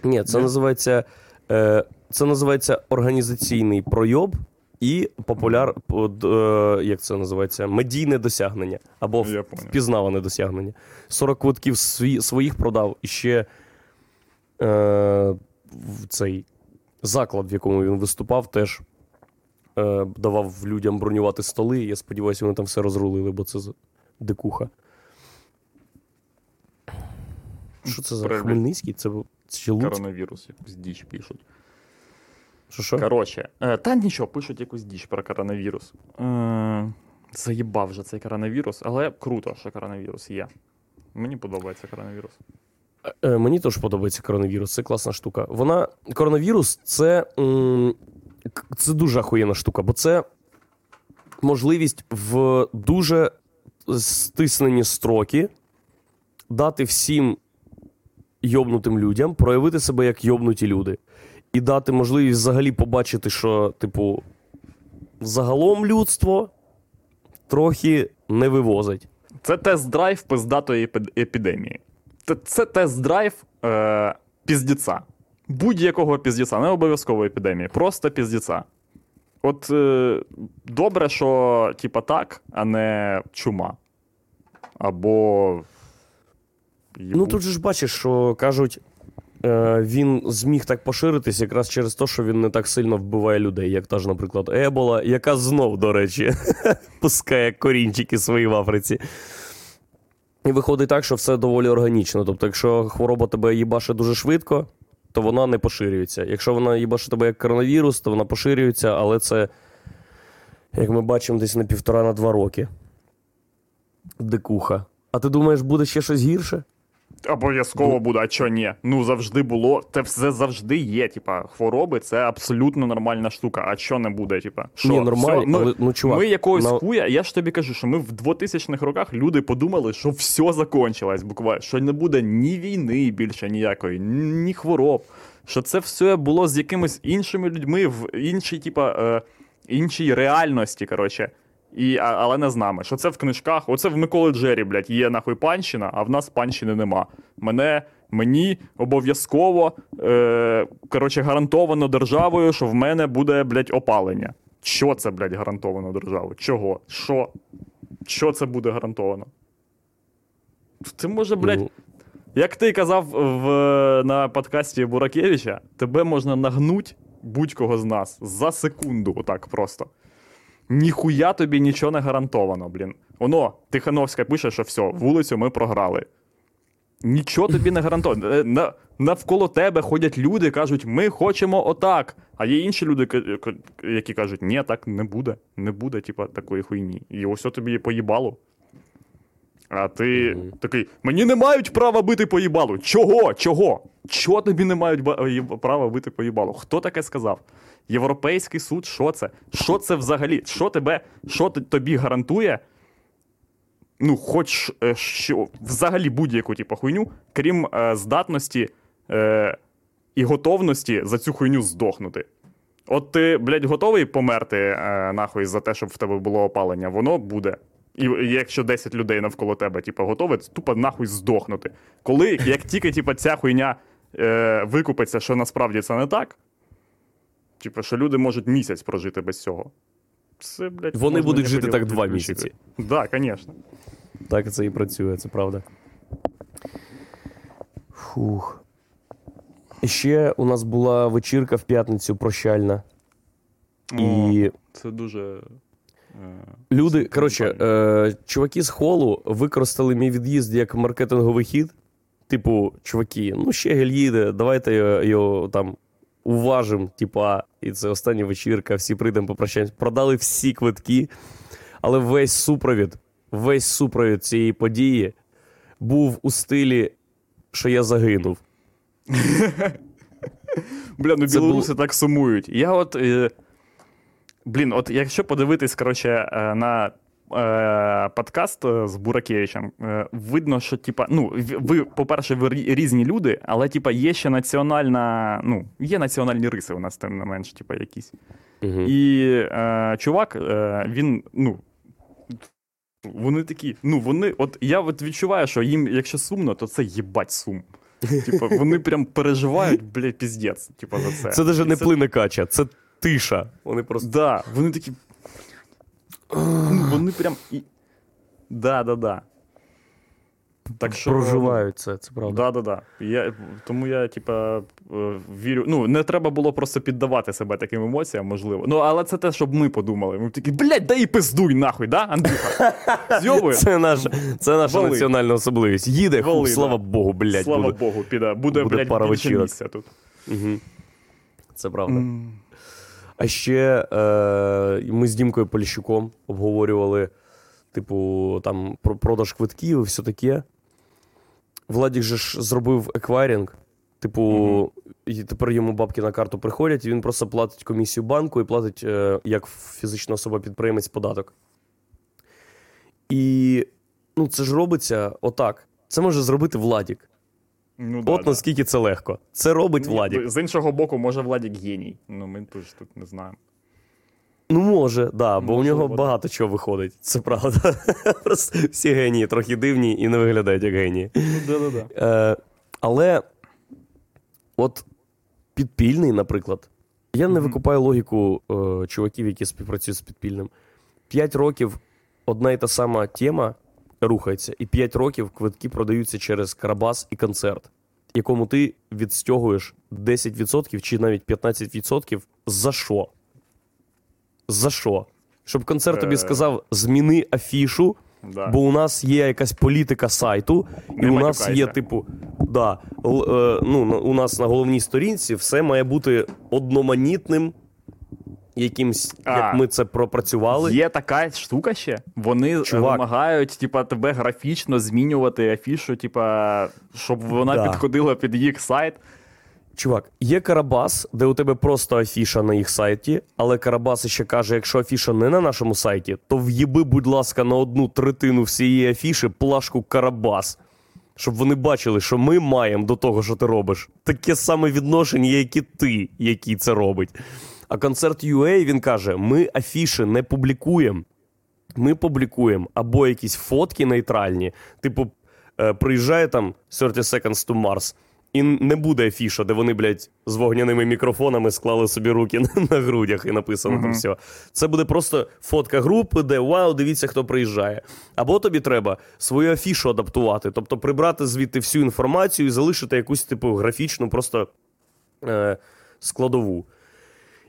Ні, це називається, е, це називається організаційний пройоб. і популяр, под, е, як це називається, медійне досягнення або Я впізнаване досягнення. 40 квитків свої, своїх продав і ще е, в цей заклад, в якому він виступав, теж е, давав людям бронювати столи. Я сподіваюся, вони там все розрулили, бо це дикуха. Що це за. Хмельницький? Це, це чи Луцьк? Коронавірус, якусь діч пишуть. Що, що? Коротше, е, та нічого, пишуть якусь діч про коронавірус. Е, заїбав вже цей коронавірус, але круто, що коронавірус є. Мені подобається коронавірус. Е, Мені теж подобається коронавірус, це класна штука. Вона коронавірус це, м, це дуже ахуєнна штука, бо це можливість в дуже стиснені строки дати всім йобнутим людям проявити себе як йобнуті люди. І дати можливість взагалі побачити, що, типу, загалом людство трохи не вивозить. Це тест-драйв пиздатої епідемії. Це, тест-драйв е, піздіца. Будь-якого піздіца, не обов'язково епідемії, просто піздіца. От е, добре, що типа так, а не чума. Або. Ну тут же ж бачиш, що кажуть, він зміг так поширитись якраз через те, що він не так сильно вбиває людей, як та ж, наприклад, Ебола, яка знов, до речі, [laughs] пускає корінчики свої в Африці. І виходить так, що все доволі органічно. Тобто, якщо хвороба тебе їбаше дуже швидко, то вона не поширюється. Якщо вона їбаше тебе як коронавірус, то вона поширюється, але це, як ми бачимо, десь на півтора на два роки. Дикуха. А ти думаєш, буде ще щось гірше? Обов'язково буде, а чо ні? Ну завжди було. Це все завжди є. Типа, хвороби це абсолютно нормальна штука. А що не буде? Типа, що Ні, нормально, Все, ми, але, ну, чувак, ми якогось на- хуя, я ж тобі кажу, що ми в 2000-х роках люди подумали, що все закончилось буквально, що не буде ні війни більше ніякої, ні хвороб. Що це все було з якимись іншими людьми в іншій, типа, е, іншій реальності, коротше. І, але не з нами. Що це в книжках, оце в Миколи Джері, блядь, є нахуй панщина, а в нас панщини нема. Мене, мені обов'язково, е, коротше, гарантовано державою, що в мене буде, блядь, опалення. Що це, блядь, гарантовано державою? Чого? Що? Що це буде гарантовано? Це може, блядь, Ну, як ти казав в, на подкасті Буракевича, тебе можна нагнуть будь-кого з нас за секунду, отак просто. Ніхуя тобі нічого не гарантовано, блін. Воно, Тихановська пише, що все, вулицю ми програли. Нічого тобі не гарантовано. Е, На, навколо тебе ходять люди, кажуть, ми хочемо отак. А є інші люди, які кажуть, ні, так не буде. Не буде, типа, такої хуйні. І ось тобі поїбало. А ти Мгм. такий: мені не мають права бити поїбалу. Чого? Чого? Чого тобі не мають права бити поїбалу? Хто таке сказав? Європейський суд, що це? Що це взагалі? Що тебе, що тобі гарантує? Ну, хоч е, що, взагалі будь-яку типу, хуйню, крім е, здатності е, і готовності за цю хуйню здохнути. От ти, блядь, готовий померти е, нахуй за те, щоб в тебе було опалення, воно буде. І якщо 10 людей навколо тебе, типу, готові, це тупо нахуй здохнути. Коли, як тільки типу, ця хуйня е, викупиться, що насправді це не так, типу, що люди можуть місяць прожити без цього. Це, блядь, Вони будуть жити так два місяці. Так, да, звісно. Так це і працює, це правда. Фух. Ще у нас була вечірка в п'ятницю прощальна. І Це дуже. е, люди, коротше, е, чуваки з холу використали мій від'їзд як маркетинговий хід. Типу, чуваки, ну ще гель їде, давайте його, його там уважимо, типа, і це остання вечірка, всі прийдемо попрощаємось. Продали всі квитки, але весь супровід, весь супровід цієї події був у стилі, що я загинув. [laughs] Бля, ну білоруси так сумують. Я от. Е, блін, от якщо подивитись, коротше, е, на е, подкаст е, з Буракевичем, е, видно, що, типа, ну, ви, по-перше, ви різні люди, але, типа, є ще національна. Ну, є національні риси у нас, тим не менш, типа, якісь. Угу. І е, чувак, е, він, ну. Вони такі, ну вони, от я от відчуваю, що їм, якщо сумно, то це їбать сум. [laughs] Типа, вони прям переживають, блядь, піздець, типа, за це. Це навіть не Це- плине кача, це тиша. Вони просто. Да, вони такі. Вони прям. і- Да, да, да. Так що, проживають це, це правда. Да, да, да. Я, тому я, типа, е, вірю. Ну, не треба було просто піддавати себе таким емоціям, можливо. Ну, але це те, щоб ми подумали. Ми такі, блядь, дай і пиздуй, нахуй, да, Андрюха? [laughs] Це наша, це наша Вали. національна особливість. Їде, Вали, хуй, да. слава Богу, блядь. Слава буде. Богу, піде. Буде, буде блядь, пара більше місця тут. Угу. Це правда. А ще е, ми з Дімкою Поліщуком обговорювали, типу, там про продаж квитків і все таке. Владік же ж зробив еквайрінг. Типу, і тепер йому бабки на карту приходять, і він просто платить комісію банку і платить е, як фізична особа-підприємець податок. І ну, це ж робиться отак. Це може зробити Владік. Ну, От да. наскільки це легко. Це робить Ні, Владік. З іншого боку, може Владік геній. Ну, ми ж тут не знаємо. Ну, може, да, бо у нього да. багато чого виходить. Це правда. [laughs] Просто всі генії трохи дивні і не виглядають як генії. Ну, да-да-да. Е, але от підпільний, наприклад, я не Мгм. викупаю логіку е, чуваків, які співпрацюють з підпільним. П'ять років одна і та сама тема рухається, і п'ять років квитки продаються через Карабас і концерт, якому ти відстягуєш 10% чи навіть 15% за що? За що? Щоб концерт тобі Е. сказав: зміни афішу, Да. Бо у нас є якась політика сайту, і Не у нас є, типу, да, л- е, ну, у нас на головній сторінці все має бути одноманітним, якимсь, А. як ми це пропрацювали. Є така штука ще. Вони е, Чувак. вимагають, типа, тебе графічно змінювати афішу, типа, щоб вона Да. підходила під їх сайт. Чувак, є Карабас, де у тебе просто афіша на їх сайті, але Карабас ще каже: якщо афіша не на нашому сайті, то в'їби, будь ласка, на одну третину всієї афіші плашку Карабас. Щоб вони бачили, що ми маємо до того, що ти робиш, таке саме відношення, як і ти, який це робить. А концерт UA, він каже: ми афіші не публікуємо. Ми публікуємо або якісь фотки нейтральні, типу, е, приїжджає там 30 Seconds to Mars, і не буде афіша, де вони, блядь, з вогняними мікрофонами склали собі руки [laughs] на, грудях і написано там все. Це буде просто фотка групи, де вау, дивіться, хто приїжджає. Або тобі треба свою афішу адаптувати, тобто прибрати звідти всю інформацію і залишити якусь, типу, графічну просто е, складову.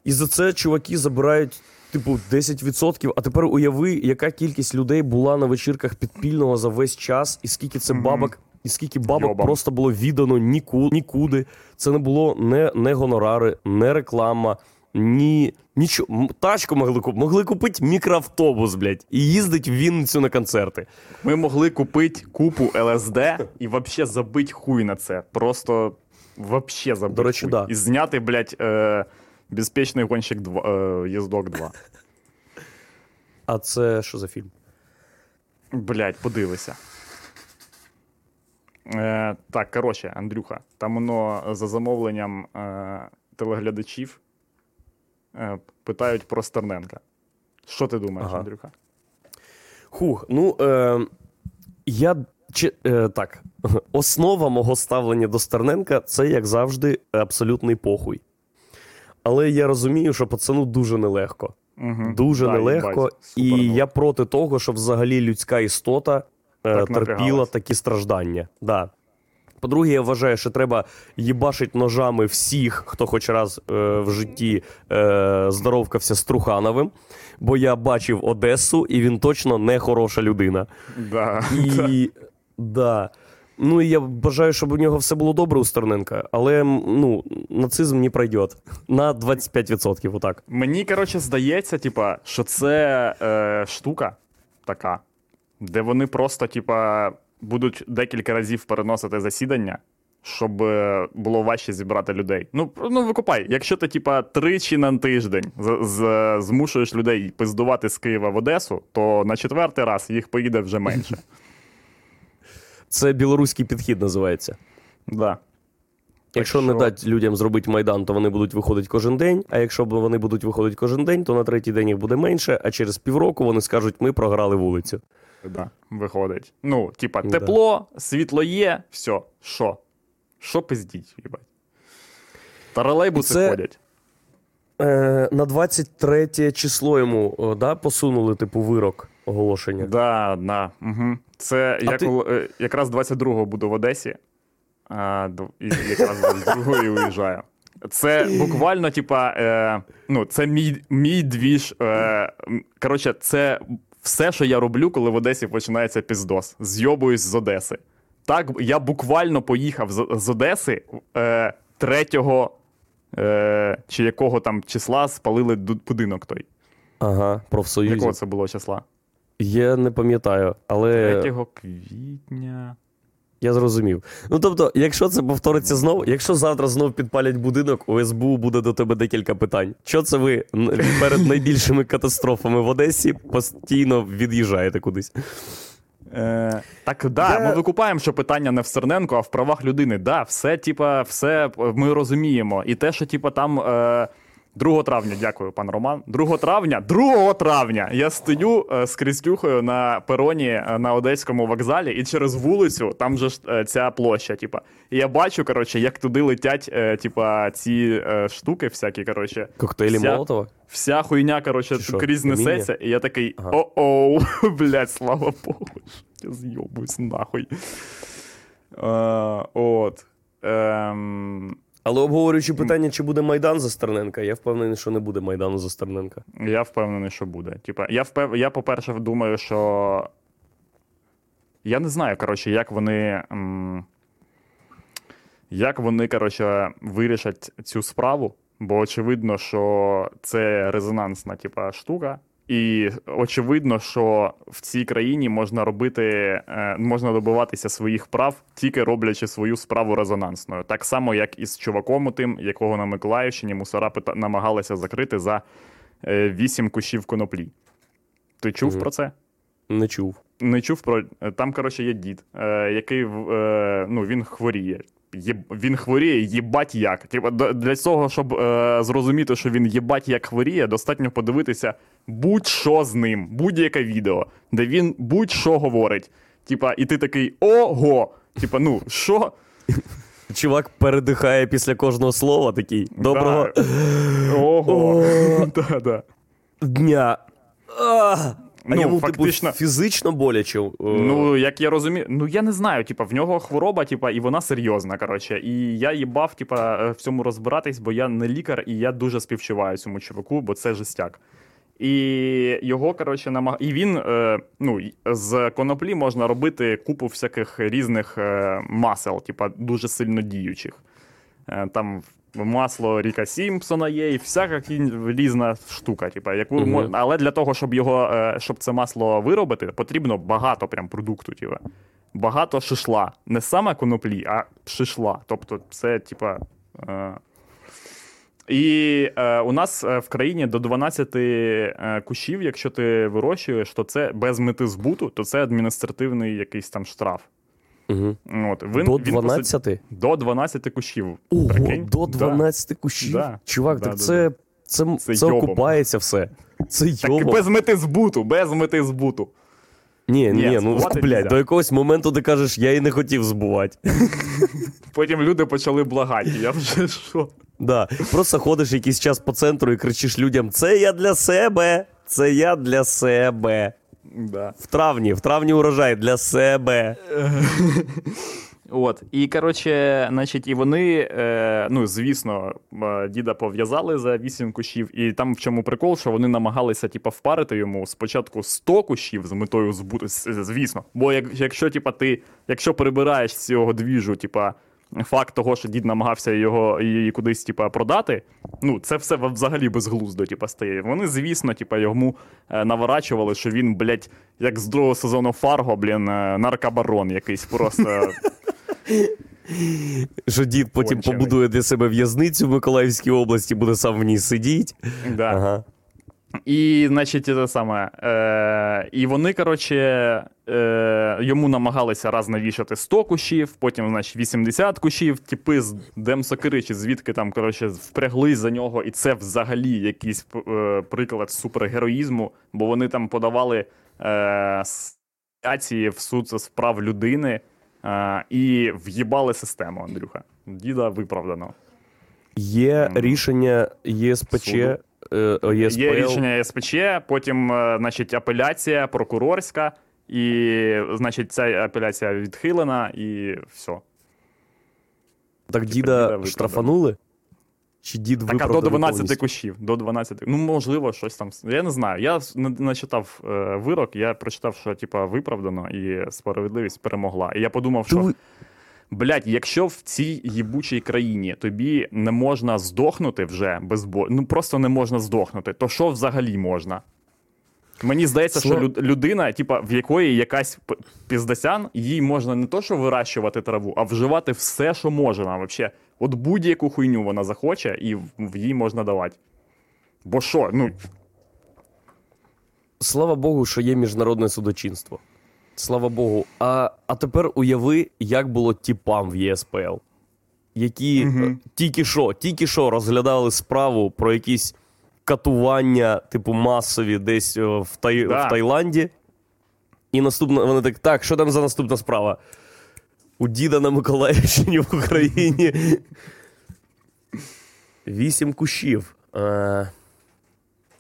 І за це чуваки забирають, типу, 10%. А тепер уяви, яка кількість людей була на вечірках підпільного за весь час, і скільки це бабок, і скільки бабок Йобам. просто було віддано ніку, нікуди. Це не було не, не гонорари, не реклама, ні. Нічого. Тачку могли купити. Могли купити мікроавтобус, блядь, і їздить в Вінницю на концерти. Ми могли купити купу ЛСД і вообще забить хуй на це. Просто вообще забить До речі, хуй. да. І зняти, блядь, е, безпечний гонщик 2, е, їздок 2. А це що за фільм? Блядь, подивися. Е, так, коротше, Андрюха, там воно за замовленням е, телеглядачів е, питають про Стерненка. Що ти думаєш, Ага. Андрюха? Хух, ну е, я чи, е, так. [laughs] Основа мого ставлення до Стерненка це, як завжди, абсолютний похуй. Але я розумію, що пацану дуже нелегко. Угу. Дуже нелегко. І я проти того, щоб взагалі людська істота е, Так терпіла такі страждання. Да. По-друге, я вважаю, що треба їбашить ножами всіх, хто хоч раз е, в житті е, здоровкався з Трухановим, бо я бачив Одесу, і він точно не хороша людина. Да. І [laughs] да. Ну і я бажаю, щоб у нього все було добре у Стерненка, але ну, нацизм не пройде. На 25%, отак. Мені, коротше, здається, типа, що це е, штука така, де вони просто, типа, будуть декілька разів переносити засідання, щоб е, було важче зібрати людей. Ну, ну викупай, якщо ти, типа, тричі на тиждень з- з- змушуєш людей пиздувати з Києва в Одесу, то на четвертий раз їх поїде вже менше. Це білоруський підхід називається. Да. Якщо не що- дати людям зробити майдан, то вони будуть виходити кожен день. А якщо вони будуть виходити кожен день, то на третій день їх буде менше, а через півроку вони скажуть, ми програли вулицю. Да, виходить. Ну, типа, Да. тепло, світло є, все. Що? Що пиздіть, їбать? Тролейбуси І це- ходять. е, на 23 число йому да, посунули, типу, вирок оголошення. Да, да. Угу. Це А я ти- коли, е, якраз 22-го буду в Одесі, а, і якраз 22-го і виїжджаю. Це буквально, типа, е, ну, це мій, мій двіж. Е, коротше, це все, що я роблю, коли в Одесі починається піздос. Зйобуюсь з Одеси. Так, я буквально поїхав з, з Одеси е, 3 е, чи якого там числа спалили будинок той. Ага, профсоюзі. Якого це було числа? Я не пам'ятаю, але 3 квітня. я зрозумів. Ну тобто, якщо це повториться знов, якщо завтра знов підпалять будинок, у СБУ буде до тебе декілька питань. Що це ви перед найбільшими катастрофами в Одесі постійно від'їжджаєте кудись? Е, так, да, Я- ми викупаємо, що питання не в Стерненко, а в правах людини. Да, все, типа, все ми розуміємо. І те, що типа там. Е, 2 травня, дякую, пан Роман. 2 травня, 2 травня я стою е, з Крістюхою на пероні е, на Одеському вокзалі, і через вулицю там же ж е, ця площа. Типа, і я бачу, коротше, як туди летять, типа, ці штуки, всякі, коротше. Коктейлі Вся- Молотова? Вся хуйня, коротше, крізь несеться, і я такий Ага. о-оу, [laughs] блядь, слава Богу, я зйобуюсь нахуй. Е, от. Ем, Але обговорюючи питання, чи буде Майдан за Стерненка, я впевнений, що не буде Майдану за Стерненка. я впевнений, що буде. Типа, я, впев... я, по-перше, думаю, що. Я не знаю, коротше, як вони. М... Як вони, коротше, вирішать цю справу, бо очевидно, що це резонансна типа, штука. І очевидно, що в цій країні можна робити, е, можна добиватися своїх прав, тільки роблячи свою справу резонансною. Так само, як і з чуваком тим, якого на Миколаївщині мусора намагалися закрити за е, вісім кущів коноплі. Ти чув Мгм. про це? Не чув. Не чув про. Там, коротше, є дід, е, який е, ну, він хворіє. Є... Він хворіє, їбать як. Типа, для цього, щоб е, зрозуміти, що він їбать як хворіє, достатньо подивитися будь-що з ним, будь-яке відео, де він будь-що говорить. Типа, і ти такий ого! Типа, ну, що? Чувак передихає після кожного слова, такий доброго Да. Ого. [laughs] Да, да. дня. А, Ну, йому, фактично- типу, фізично боляче. Ну, як я розумію, ну я не знаю, типа, в нього хвороба, типа, і вона серйозна. Коротше. І я їбав, типа, е, в цьому розбиратись, бо я не лікар, і я дуже співчуваю цьому чуваку, бо це жестяк. І його, коротше, намаг... І він, е, ну, з коноплі можна робити купу всяких різних е, масел, типа, дуже сильно діючих. Е, там масло Ріка Сімпсона є, і всяка різна штука. Типа, яку Мгм. мож... Але для того, щоб його, е, щоб це масло виробити, потрібно багато прям продукту. Типа. Багато шишла. Не саме коноплі, а шишла. Тобто, це, типа. І е, у нас е, в країні до 12 е, кущів, якщо ти вирощуєш, то це без мети збуту, то це адміністративний якийсь там штраф. Угу. От, він, До він, по 12? до 12 кущів. Ого, Прикинь? до Да. 12 кущів? Да. Чувак, Да, так да, це, це, це, Це окупається все. Це Так без мети збуту, без мети збуту. Ні, Ні, ні, ну блядь, до якогось моменту ти кажеш, я і не хотів збувати. Потім люди почали благати. Я вже [laughs] що? Да. Просто ходиш якийсь час по центру і кричиш людям: це я для себе, це я для себе. Да. В травні, в травні урожай для себе. [laughs] От, і коротше, значить, і вони, е, ну, звісно, е, діда пов'язали за вісім кущів, і там в чому прикол, що вони намагалися, типа, впарити йому спочатку 100 кущів з метою збути, звісно. Бо як, якщо, типа, ти, якщо прибираєш з цього двіжу, типа. Факт того, що дід намагався його її кудись, типа, продати, ну це все взагалі безглуздо, типа, стає. Вони, звісно, типа, йому е, наворачували, що він, блядь, як з другого сезону Фарго, блін, е, наркобарон якийсь просто. Що дід потім Кончений. побудує для себе в'язницю в Миколаївській області, буде сам в ній сидіти. Да. Ага. І, значить, те саме. Е, і вони, коротше, е, йому намагалися раз навішати 100 кущів, потім, значить, 80 кущів. Типи з Демсокири чи звідки там, коротше, впряглись за нього. І це взагалі якийсь е, приклад супергероїзму, бо вони там подавали е, асоціації в суд з прав людини е, і в'їбали систему, Андрюха. Діда виправдано. Є рішення ЄСПЧ, Суду. Е, ЄСПЛ. Є рішення СПЧ, потім, е, значить, апеляція прокурорська, і, значить, ця апеляція відхилена, і все. Так Типа діда штрафанули? Чи дід Так, а до 12 повністю? кущів. До 12. Ну, можливо, щось там. Я не знаю. Я не, не читав е, вирок, я прочитав, що типа виправдано і справедливість перемогла. І я подумав, що. Блять, якщо в цій їбучій країні тобі не можна здохнути вже без бо... ну просто не можна здохнути, то що взагалі можна? Мені здається, що людина, типа, в якої якась п- піздасян, їй можна не то, що вирощувати траву, а вживати все, що можна. Вообще. От будь-яку хуйню вона захоче, і в їй можна давати. Бо що? Ну, Слава Богу, що є міжнародне судочинство. Слава Богу. А, а тепер уяви, як було тіпам в ЄСПЛ, які Мгм. е, тільки що, тільки що розглядали справу про якісь катування, типу, масові десь е, в, Тай... Да. в Таїланді. І наступна, вони так, так, що там за наступна справа? У діда на Миколаївщині в Україні. Вісім кущів. Е...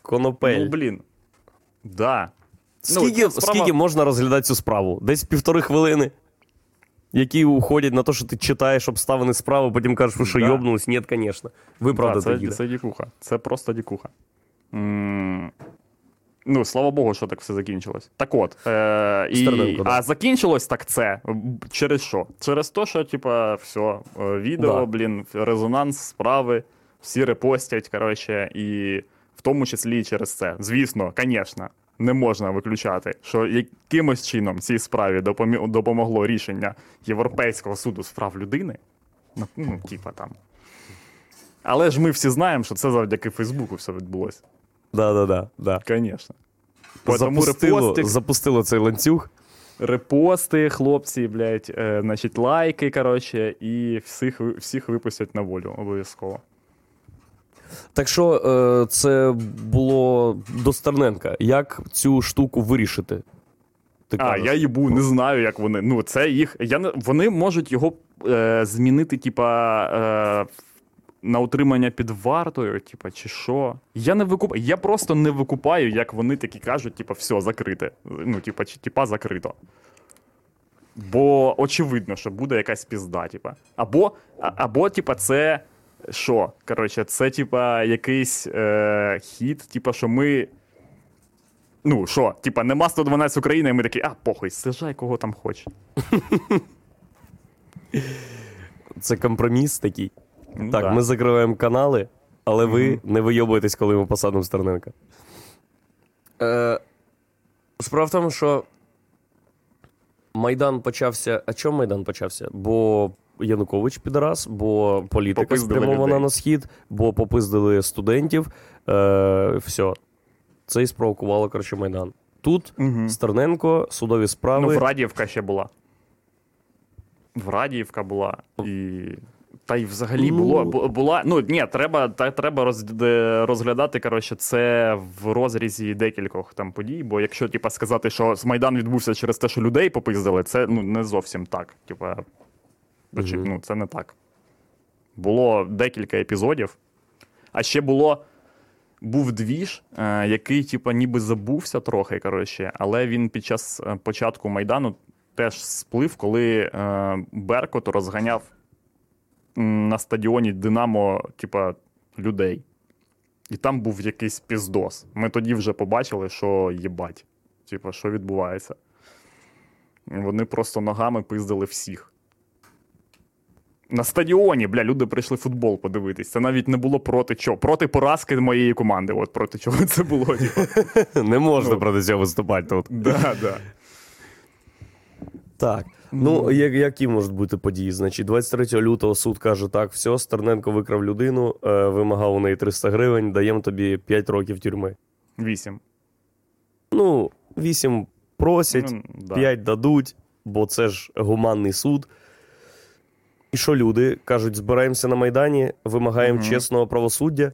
Конопель. ну блін. Да. Ну, Скільки, справа- скільки можна розглядати цю справу? Десь півтори хвилини, які уходять на те, що ти читаєш обставини справи, потім кажеш, ви що Да. йобнулись? Ні, звісно. Ви правда Да, це, це дікуха. Це просто дікуха. м Ну, слава Богу, що так все закінчилось. Так от. Е- і, да. а закінчилось так це. Через що? Через те, що, типа, все, відео, Да. блін, резонанс справи, всі репостять, коротше, і в тому числі і через це. Звісно, звісно, не можна виключати, що якимось чином цій справі допомі- допомогло рішення Європейського суду з прав людини. Ну, ну, типа там. Але ж ми всі знаємо, що це завдяки Фейсбуку все відбулося. Да, да, да, да. Звісно. Запустило, репости, запустило цей ланцюг. репости, хлопці, блядь, е, значить, лайки, коротше, і всіх, всіх випустять на волю обов'язково. Так що е, це було до Стерненка. Як цю штуку вирішити? Ти А, кажеш? я їбу, не знаю, як вони. Ну, це їх. Я вони можуть його е, змінити, типа. Е, на утримання під вартою, типа, чи що. Я не викупаю. Я просто не викупаю, як вони такі кажуть, типа, все, закрите. Ну, типа, чи типа закрито. Бо очевидно, що буде якась пізда, типа. Або, а- або типа, це що? Коротше, це, типа, якийсь е, хід, типа, що ми. Ну, що, типа, нема 112 України, і ми такі, а, похуй, сажай кого там хочеш. [laughs] Це компроміс такий. Ну, так, да. ми закриваємо канали, але ви не вийобуєтесь, коли ми посадимо Стерненка. Е, справа в тому, що Майдан почався. А чому Майдан почався? Бо Янукович підарас, бо політика Попиздили спрямована людей. на схід, бо попиздили студентів. Е, все. Це і спровокувало, коротше, Майдан. Тут Мгм. Стерненко, судові справи. Ну, в Радіївка ще була. В Радіївка була. І... Та й взагалі Ну. було, була. Ну, ні, треба, та, треба розглядати, коротше, це в розрізі декількох там подій. Бо якщо, типа, сказати, що Майдан відбувся через те, що людей попиздили, це ну, не зовсім так. Типа, Мгм. ну, це не так. Було декілька епізодів. А ще було. Був двіж, е, який, типа, ніби забувся трохи, коротше, але він під час е, початку Майдану теж сплив, коли е, Беркут розганяв на стадіоні Динамо, типа, людей. І там був якийсь піздос. Ми тоді вже побачили, що їбать. Типа, що відбувається. Вони просто ногами пиздили всіх. На стадіоні, бля, люди прийшли футбол подивитись. Це навіть не було проти чого. Проти поразки моєї команди. От проти чого це було. Типу. [laughs] Не можна Ну. проти цього виступати тут. Да, да. Так. Ну, як, які можуть бути події? Значить, 23 лютого суд каже: так, все, Стерненко викрав людину, е, вимагав у неї 300 гривень, даємо тобі 5 років тюрми. Вісім. Ну, 8 просять, Ну, да. 5 дадуть, бо це ж гуманний суд. І що люди кажуть, збираємося на Майдані, вимагаємо Мгм. чесного правосуддя.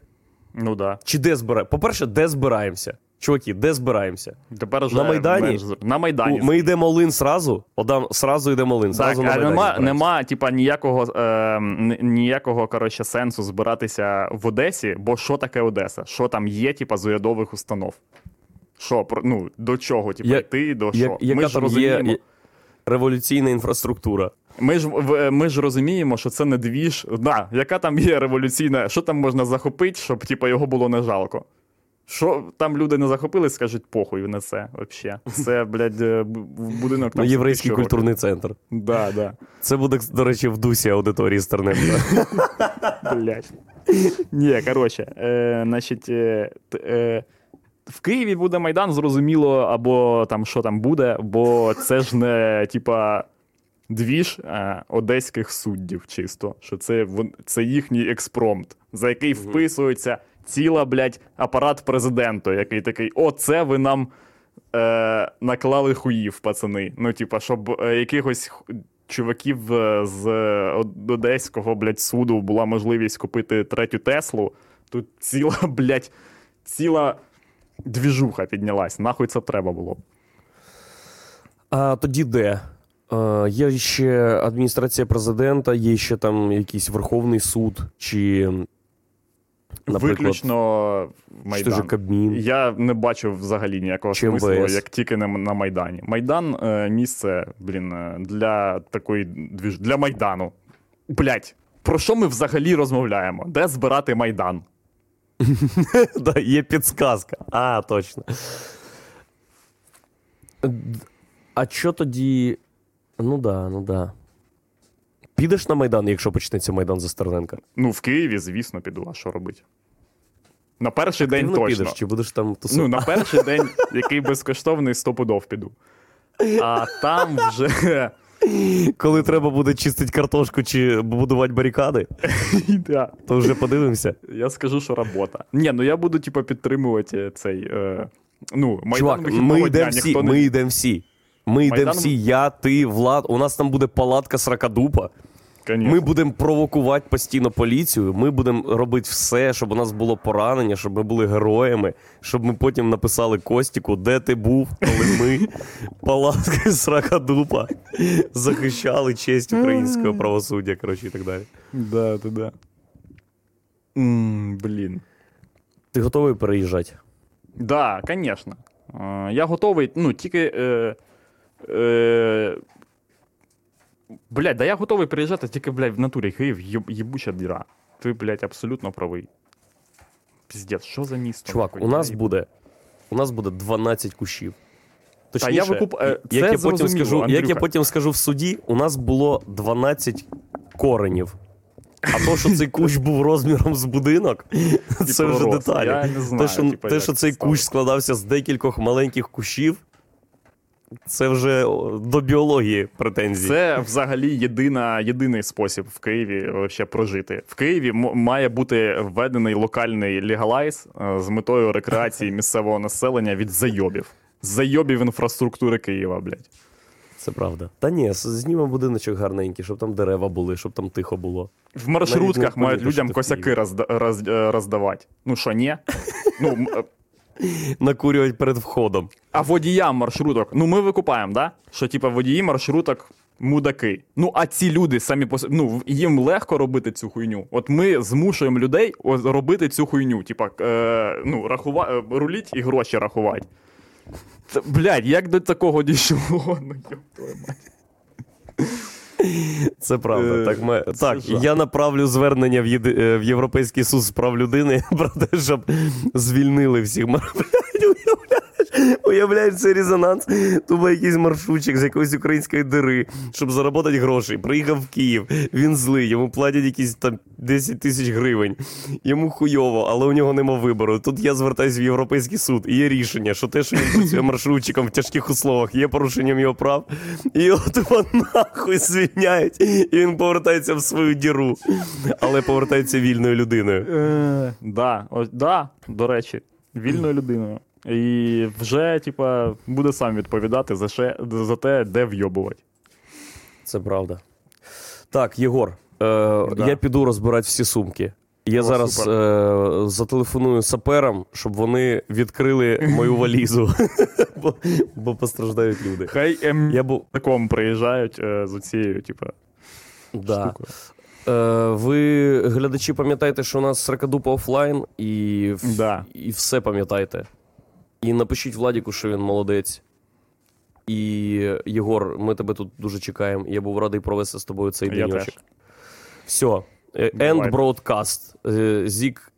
Ну да. Чи де збираємося? По-перше, де збираємося? Чуваки, де збираємося? Тепер вже На Майдані? менш На Майдані. Ми йдемо лин сразу, Одам, сразу йдемо лин. Так, на Майдані нема, нема типа, ніякого, е, ніякого коротше, сенсу збиратися в Одесі, бо що таке Одеса? Що там є, типа, з урядових установ? Що, ну, до чого, типа, йти, до Я- що? яка Ми ж розуміємо, є революційна інфраструктура. Ми, ж, ми ж розуміємо, що це не двіж. Да, яка там є революційна, що там можна захопити, щоб типа, його було не жалко? Що там люди не захопили, скажуть похуй на це взагалі. Це, блядь, е, в будинок там. Ну, єврейський культурний центр. Да, да. Це буде, до речі, в дусі аудиторії Стерненка. Блять. Ні, коротше, е, значить, е, е, в Києві буде Майдан, зрозуміло, або там що там буде, бо це ж не типа двіж е, одеських суддів, чисто. Що це, це їхній експромт, за який вписується ціла, блядь, апарат президенту, який такий: о, це ви нам е, наклали хуїв, пацани. Ну, типа, щоб е, якихось чуваків е, з е, Одеського, блядь, суду була можливість купити третю Теслу. Тут ціла, [laughs] блядь, ціла двіжуха піднялась. Нахуй це треба було. А тоді де? Е, є ще адміністрація президента, є ще там якийсь Верховний суд, чи, наприклад, Виключно Майдан. ж Кабмін. Я не бачу взагалі ніякого Чи смислу, МВС. як тільки на, на Майдані. Майдан е, місце, блін, е, для такої двіж... для Майдану. Блять, про що ми взагалі розмовляємо? Де збирати Майдан? [laughs] да, є підсказка. А, точно. А що тоді. Ну да, ну да. Підеш на Майдан, якщо почнеться Майдан за Стерненка? Ну, в Києві, звісно, піду, а що робити? На перший день точно. підеш, чи будеш там Ну, на перший день, який безкоштовний, стопудов піду. А там вже. [laughs] Коли треба буде чистити картошку чи будувати барикади, [laughs] да. то вже подивимося. Я скажу, що робота. Ні, ну я буду, типу, підтримувати цей. Е, ну, Майдан Чувак, ми йдемо всі, не всі. Ми йдемо Майдан- всі, я, ти, Влад. У нас там буде палатка сракадупа. Конечно. Ми будемо провокувати постійно поліцію. Ми будемо робити все, щоб у нас було поранення, щоб ми були героями, щоб ми потім написали Костіку, де ти був, коли ми [laughs] палатки сракадупа захищали честь українського правосуддя, коротше, і так далі. Да, да, да. М, блін. Ти готовий переїжджати? Да, звісно. Я готовий, ну, тільки. Е, е, блядь, да я готовий приїжджати, тільки, блядь, в натурі Київ єб- єбуча діра. Ти, блядь, абсолютно правий. Піздець, що за місто? Чувак, у нас буде, у нас буде 12 кущів. Та я викуп- е, як, я потім скажу, як я потім скажу в суді, у нас було 12 коренів. А то, що цей кущ був розміром з будинок, це вже деталі. Я не знаю, те, що, типа, те, що цей кущ складався з декількох маленьких кущів, це вже до біології претензії. Це взагалі єдина, єдиний спосіб в Києві вообще прожити. В Києві має бути введений локальний легалайз е, з метою рекреації [laughs] місцевого населення від зайобів. Зайобів інфраструктури Києва, блядь. Це правда. Та ні, знімемо будиночок гарненький, щоб там дерева були, щоб там тихо було. В маршрутках мають людям косяки розда- роз- е, роздавати. Ну що, ні? [laughs] Ну, е, Накурювати перед входом. а водіям маршруток, ну ми викупаємо, да? Що типа водії маршруток мудаки. Ну, а ці люди самі по ну, їм легко робити цю хуйню. От ми змушуємо людей робити цю хуйню. Типа, е, ну, рахува... е, руліть і гроші рахувати. Це, блядь, як до такого дійшло? [laughs] Ну, мать. Це правда. Е, так, ми... так я направлю звернення в, єди... е, в Європейський суд з прав людини [laughs] про те, щоб звільнили всіх уявляєш? Цей резонанс? Тупо якийсь маршрутчик з якоїсь української дири, щоб заробити гроші. Приїхав в Київ, він злий, йому платять якісь там 10 тисяч гривень. Йому хуйово, але у нього нема вибору. Тут я звертаюся в Європейський суд, і є рішення, що те, що він працює маршрутчиком в тяжких условах, є порушенням його прав. І його тупо нахуй звільняють, і він повертається в свою діру, але повертається вільною людиною. Е, да, да, до речі, вільною людиною. І вже, типа, буде сам відповідати за, ще, за те, де вйобувати. Це правда. Так, Єгор, е, я піду розбирати всі сумки. Я О, зараз е- зателефоную саперам, щоб вони відкрили мою валізу, [laughs] бо, бо постраждають люди. Хай ем... Я був. таком приїжджають е, з цією, типа, Да. штукою. Е, ви, глядачі, пам'ятайте, що у нас сракадупа офлайн, і, в- Да. і все пам'ятайте. І напишіть Владіку, що він молодець. І Єгор, ми тебе тут дуже чекаємо. Я був радий провести з тобою цей день. денечок. Все. End broadcast. Е, Зік